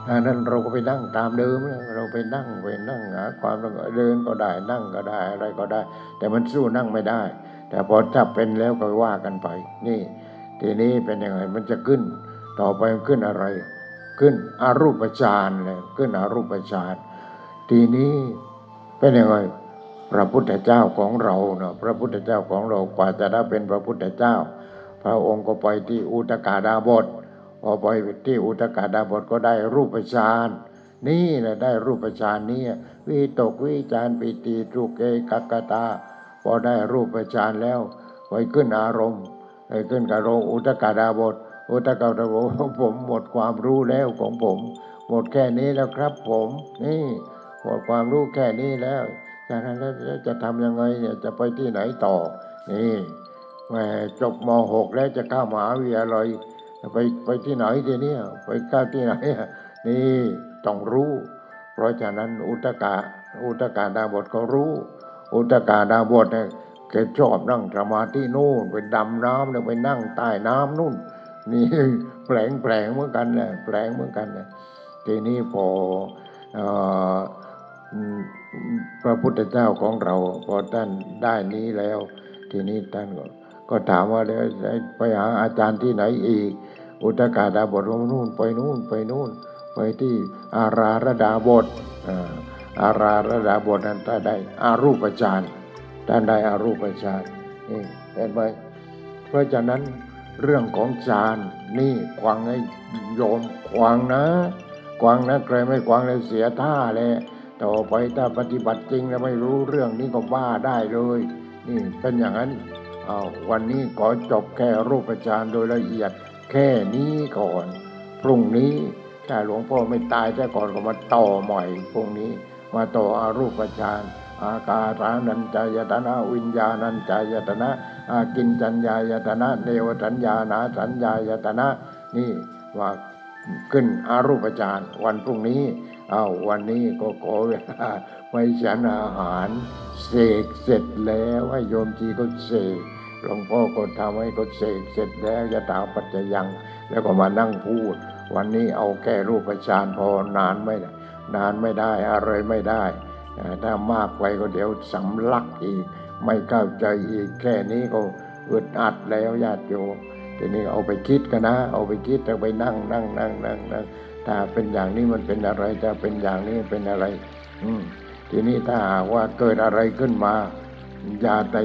อันนั้นเราก็ไปนั่งตามเดิมเราไปนั่งไปนั่งหาความเดินก็ได้นั่งก็ได้อะไรก็ได้ แต่มันสู้นั่งไม่ได้ แต่พอถ้าเป็นแล้วก็ว่ากันไป นี่ ทีนี้เป็นยังไงมันจะขึ้น ต่อไปมันขึ้นอะไร ขึ้นอรูปฌานเลยขึ้นอรูปฌานทีนี้ เป็นยังไงพระพุทธเจ้าของเราเนาะพระพุทธเจ้าของเรากว่าจะได้เป็นพระพุทธเจ้า พระองค์ก็ไปที่อุตกาดาบทพอไปที่อุตกาดาบทก็ได้รูปฌานนี่แหละได้รูปฌานนี้วิตกวิจารปิติทุกเกกักตา พอได้รูปฌานแล้วไปขึ้นอารมณ์ไปขึ้นกับโรงอุตกาดาบท อุตกาดาบทผมหมดความรู้แล้วของผม หมดแค่นี้แล้วครับผมนี่ หมดความรู้แค่นี้แล้วจากนั้นแล้วจะทำยังไงเนี่ยจะไปที่ไหนต่อ นี่แหมจบม .6 แล้วจะเข้ามหาวิทยาลัยไปไปที่ไหนทีเนี้ยไปเข้าที่ไหนนี่ต้องรู้ เพราะฉะนั้นอุตกาอุตกาดาบทก็รู้ อุตกาดาบทเนี่ยแกชอบนั่งสมาธินู่นไปดำน้ำเนี่ยไปนั่งใต้น้ำนู่น นี่แปลงแปลงเหมือนกันแหละแปลงเหมือนกันแหละทีนี้พออ่อ พระพุทธเจ้าของเราพอท่านได้นี้แล้ว ทีนี้ท่านก็ก็ถามว่าแล้วไปหาอาจารย์ที่ไหนอีก อุตกาดาบทลงนู่นไปนู่นไปนู่น ไปที่อาราระดาบทอาราระดาบทนั้นท่านได้อารูปฌานท่านได้อารูปฌานนี่เห็นไหมเพราะฉะนั้นเรื่องของฌานนี่ควังให้โยมควังนะ ควังนะใครไม่ควังเลยเสียท่าเลย ต่อไปถ้าปฏิบัติจริงแล้วไม่รู้เรื่องนี้ก็บ้าได้เลย นี่เป็นอย่างนั้นเอาวันนี้ขอจบแค่รูปฌานโดยละเอียดแค่นี้ก่อน พรุ่งนี้ถ้าหลวงพ่อไม่ตายแต่ก่อนก็มาต่อใหม่พรุ่งนี้ มาต่ออารูปฌานอาการานัญจายตนะวิญญาณัญจายตนะอากินจัญญายตนะเนวสัญญานาสัญญายตนะนี่ว่าขึ้นอารูปฌานวันพรุ่งนี้ อาวันนี้ก็ขอเวลาไปฉันอาหารเสกเสร็จแล้วให้โยมจีก็เสกหลวงพ่อก็ทำให้ก็เสกเสร็จแล้วยะถาปัจจยัง แล้วก็มานั่งพูด วันนี้เอาแค่รูปฌานพอนานไม่ได้นานไม่ได้อะไรไม่ได้ ถ้ามากไปก็เดี๋ยวสำลักอีก ไม่เข้าใจอีกแค่นี้ก็อึดอัดแล้วญาติโยมทีนี้เอาไปคิดกันนะ เอาไปคิดแล้วไปนั่งนั่งนั่งนั่งนั่ง ถ้าเป็นอย่างนี้มันเป็นอะไรถ้าเป็นอย่างนี้เป็นอะไร อืมทีนี้ถ้าหากว่าเกิดอะไรขึ้นมา อย่าไป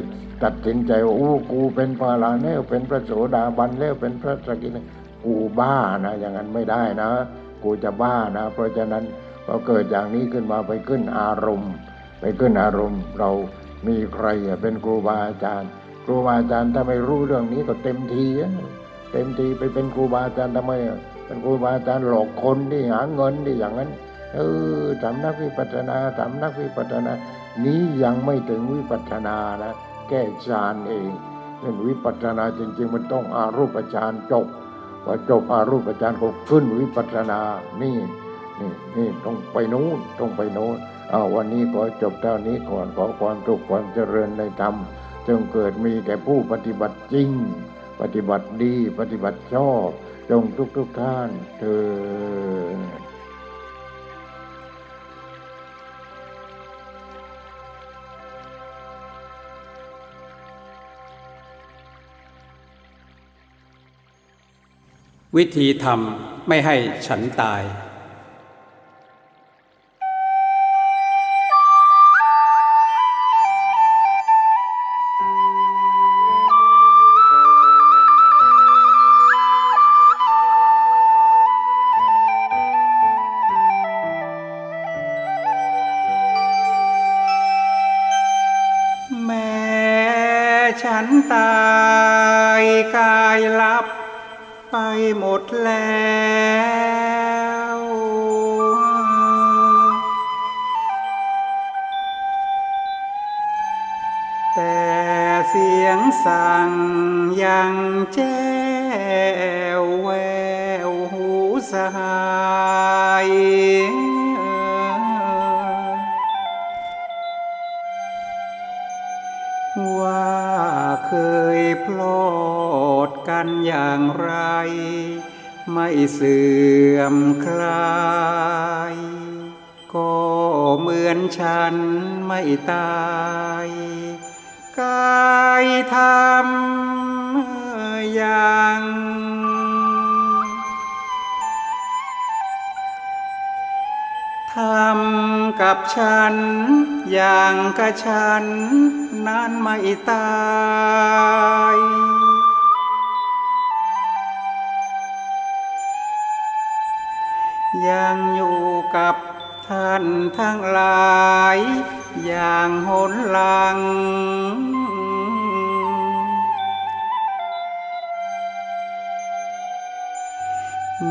ตัดสินใจว่าโอ้กูเป็นพระอรหันต์แล้วเป็นพระโสดาบันแล้วเป็นพระสกิทากูบ้านะ อย่างนั้นไม่ได้นะ กูจะบ้านะ เพราะฉะนั้นพอเกิดอย่างนี้ขึ้นมาไปขึ้นอารมณ์ ไปขึ้นอารมณ์ เรามีใครเป็นครูบาอาจารย์ ครูบาอาจารย์ถ้าไม่รู้เรื่องนี้ก็เต็มทีเต็มทีไปเป็นครูบาอาจารย์ทำไม อะเป็นครูบาอาจารย์หลอกคนที่หาเงินที่อย่างนั้น เออสำนักวิปัสนาสำนักวิปัสนา นี้ยังไม่ถึงวิปัสนานะแก้ฌานเองเรื่องวิปัสนาจริง ๆ มันต้องอารูปฌานจบพอจบอารูปฌานก็ขึ้นวิปัสนา นี่นี่นี่ต้องไปนู้นต้องไปโน้นเอาวันนี้ขอจบเท่านี้ก่อนขอความสุขความเจริญในธรรมจงเกิดมีแก่ผู้ปฏิบัติจริง ปฏิบัติดีปฏิบัติชอบ จงทุกทุกท่านเถอดวิธีทำไม่ให้ฉันตาย ง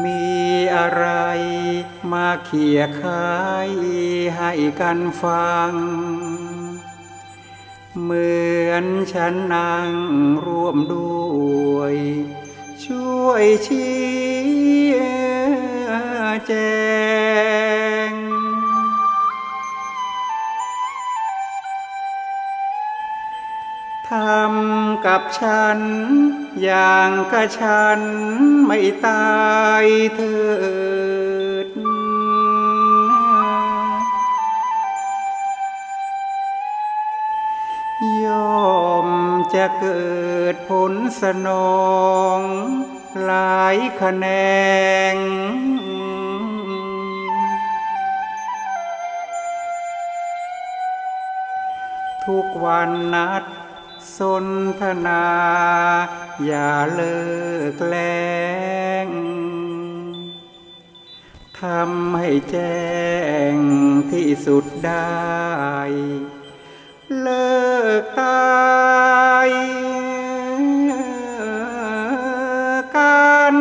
มีอะไรมาเขี่ยคายให้กันฟัง เหมือนฉันนั่งร่วมด้วย ช่วยชี้แจงำกับฉัน อย่างกับฉันไม่ตายเถิดยอมจะเกิดผลสนอง หลายแขนงทุกวันนัด สนทนา อย่าเลิกแรงทำให้แจ้งที่สุดได้ เลิกตายกัน